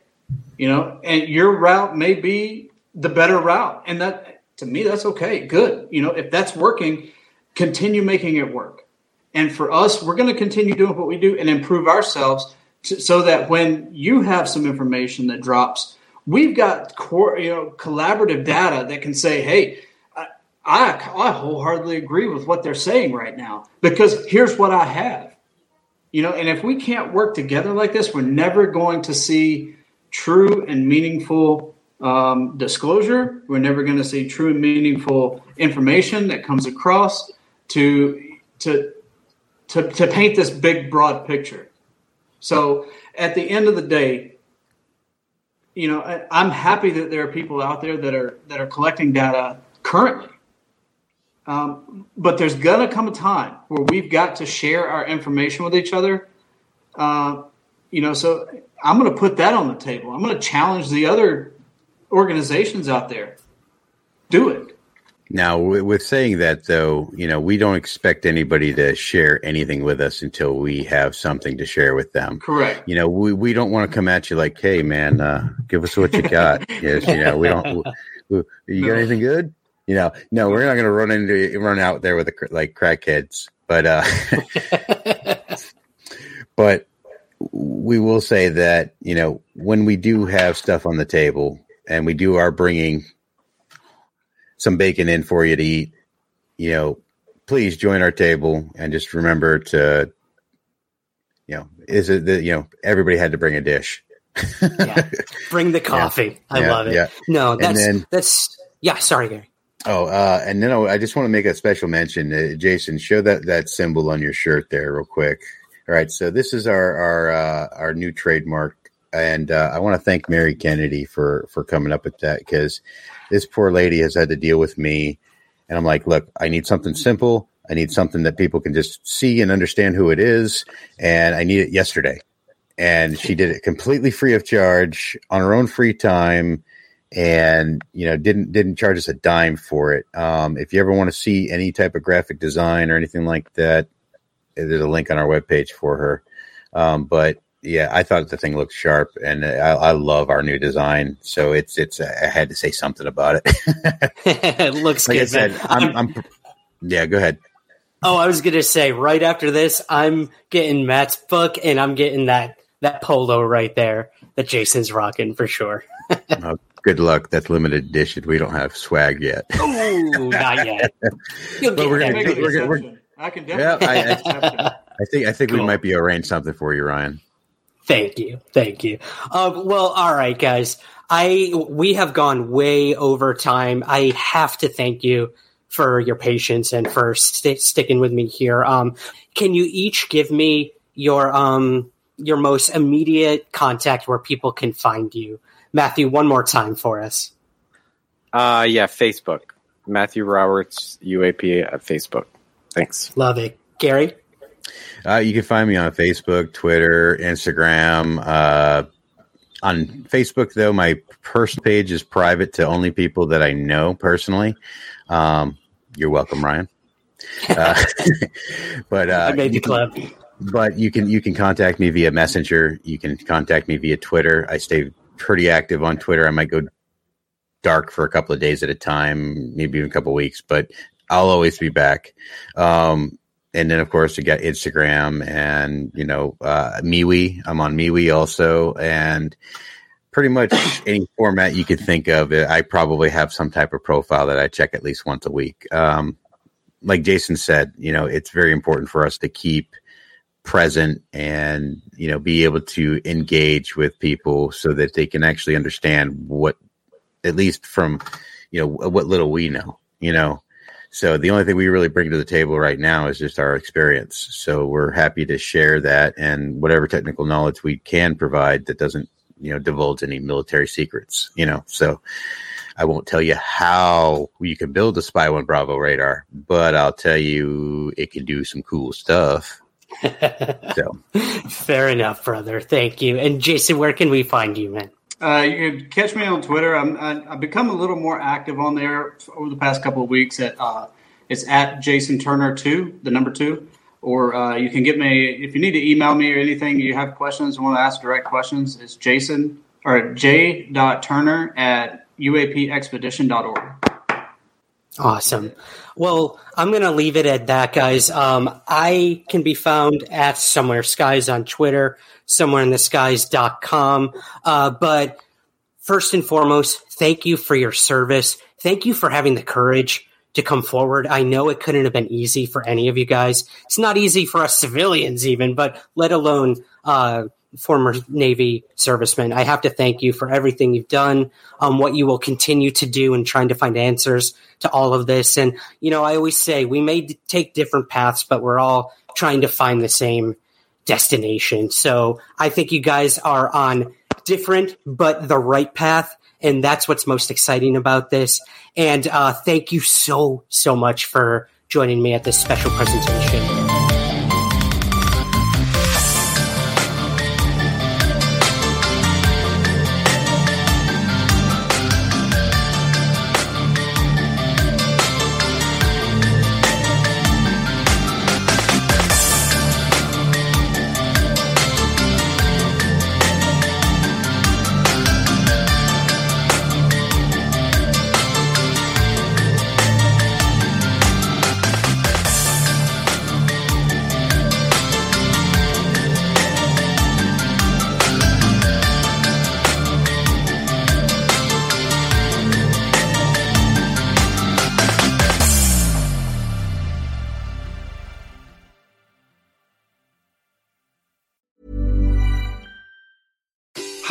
You know, and your route may be the better route, and that to me that's okay. Good. You know, if that's working, continue making it work. And for us, we're going to continue doing what we do and improve ourselves to, so that when you have some information that drops, we've got core, you know, collaborative data that can say, "Hey, I, I wholeheartedly agree with what they're saying right now because here's what I have. You know, and if we can't work together like this, we're never going to see true and meaningful um, disclosure. We're never going to see true and meaningful information that comes across to to to, to paint this big broad picture. So at the end of the day, you know, I, I'm happy that there are people out there that are that are collecting data currently um, but there's to come a time where we've got to share our information with each other. Uh, you know, so I'm to put that on the table. I'm to challenge the other organizations out there. Do it. Now, with saying that, though, you know, we don't expect anybody to share anything with us until we have something to share with them. Correct. You know, we, we don't want to come at you like, hey, man, uh, give us what you got. (laughs) yes, you know, we don't. We, you got anything good? You know, no, we're not going to run into run out there with the, like crackheads, but uh, (laughs) but we will say that you know when we do have stuff on the table and we do are bringing some bacon in for you to eat, you know, please join our table and just remember to, you know, is it that you know everybody had to bring a dish. yeah, bring the (laughs) coffee. Yeah, I yeah, love it. Yeah. No, that's then, that's yeah. Sorry, Gary. Oh, uh, and then I just want to make a special mention. Uh, Jason, show that that symbol on your shirt there, real quick. All right, so this is our our uh, our new trademark, and uh, I want to thank Mary Kennedy for for coming up with that because this poor lady has had to deal with me And I'm like, look, I need something simple. I need something that people can just see and understand who it is. And I need it yesterday. And she did it completely free of charge on her own free time and you know didn't didn't charge us a dime for it um, if you ever want to see any type of graphic design or anything like that there's a link on our webpage for her um, but yeah i thought the thing looked sharp and I, I, love our new design so it's it's i had to say something about it (laughs) (laughs) it looks like good i said I'm, I'm yeah go ahead Oh, I was gonna say right after this, I'm getting Matt's book and I'm getting that that polo right there that Jason's rocking for sure. (laughs) oh, good luck. That's limited edition. We don't have swag yet. Oh, not yet. You'll But get we're gonna- Make an we're- we're- I can Yeah, definitely. I- make an exception. I think I think we might be arranging something for you, Ryan. Thank you, thank you. Um, well, all right, guys. I we have gone way over time. I have to thank you for your patience and for st- sticking with me here. Um, can you each give me your um your most immediate contact where people can find you? Matthew, one more time for us. Uh, yeah, Facebook. Matthew Roberts, UAP at Facebook. Thanks. Love it, Gary. Uh, you can find me on Facebook, Twitter, Instagram. Uh, on Facebook, though, my personal page is private to only people that I know personally. Um, you're welcome, Ryan. Uh, (laughs) but uh, I made the you can- but you can you can contact me via messenger you can contact me via twitter i stay pretty active on twitter i might go dark for a couple of days at a time maybe even a couple of weeks but i'll always be back um and then of course you got instagram and you know uh MeWe i'm on MeWe also. And pretty much any format you could think of i probably have some type of profile that i check at least once a week. Um like jason said you know it's very important for us to keep present and you know be able to engage with people so that they can actually understand what at least from you know what little we know you know so the only thing we really bring to the table right now is just our experience so we're happy to share that and whatever technical knowledge we can provide that doesn't you know divulge any military secrets you know so I won't tell you how you can build a SPY One Bravo radar, but I'll tell you it can do some cool stuff. (laughs) So Fair enough, brother. Thank you. And Jason, where can we find you, man? Uh, you can catch me on Twitter. I'm, I, I've become a little more active on there over the past couple of weeks. At uh, it's at Jason Turner two, the number two. Or uh, you can get me if you need to email me or anything. You have questions, want to ask direct questions. It's Jason or J. Turner at uapexpedition.org. Awesome. Well, I'm going to leave it at that, guys. Um, I can be found at Somewhere Skies on Twitter, somewhereintheskies.com. Uh, but first and foremost, thank you for your service. Thank you for having the courage to come forward. I know it couldn't have been easy for any of you guys. It's not easy for us civilians, even, but let alone uh, former Navy serviceman, I have to thank you for everything you've done, um, what you will continue to do in trying to find answers to all of this. And, you know, I always say we may d- take different paths, but we're all trying to find the same destination. So I think you guys are on different but the right path. And that's what's most exciting about this. And uh, thank you so, so much for joining me at this special presentation.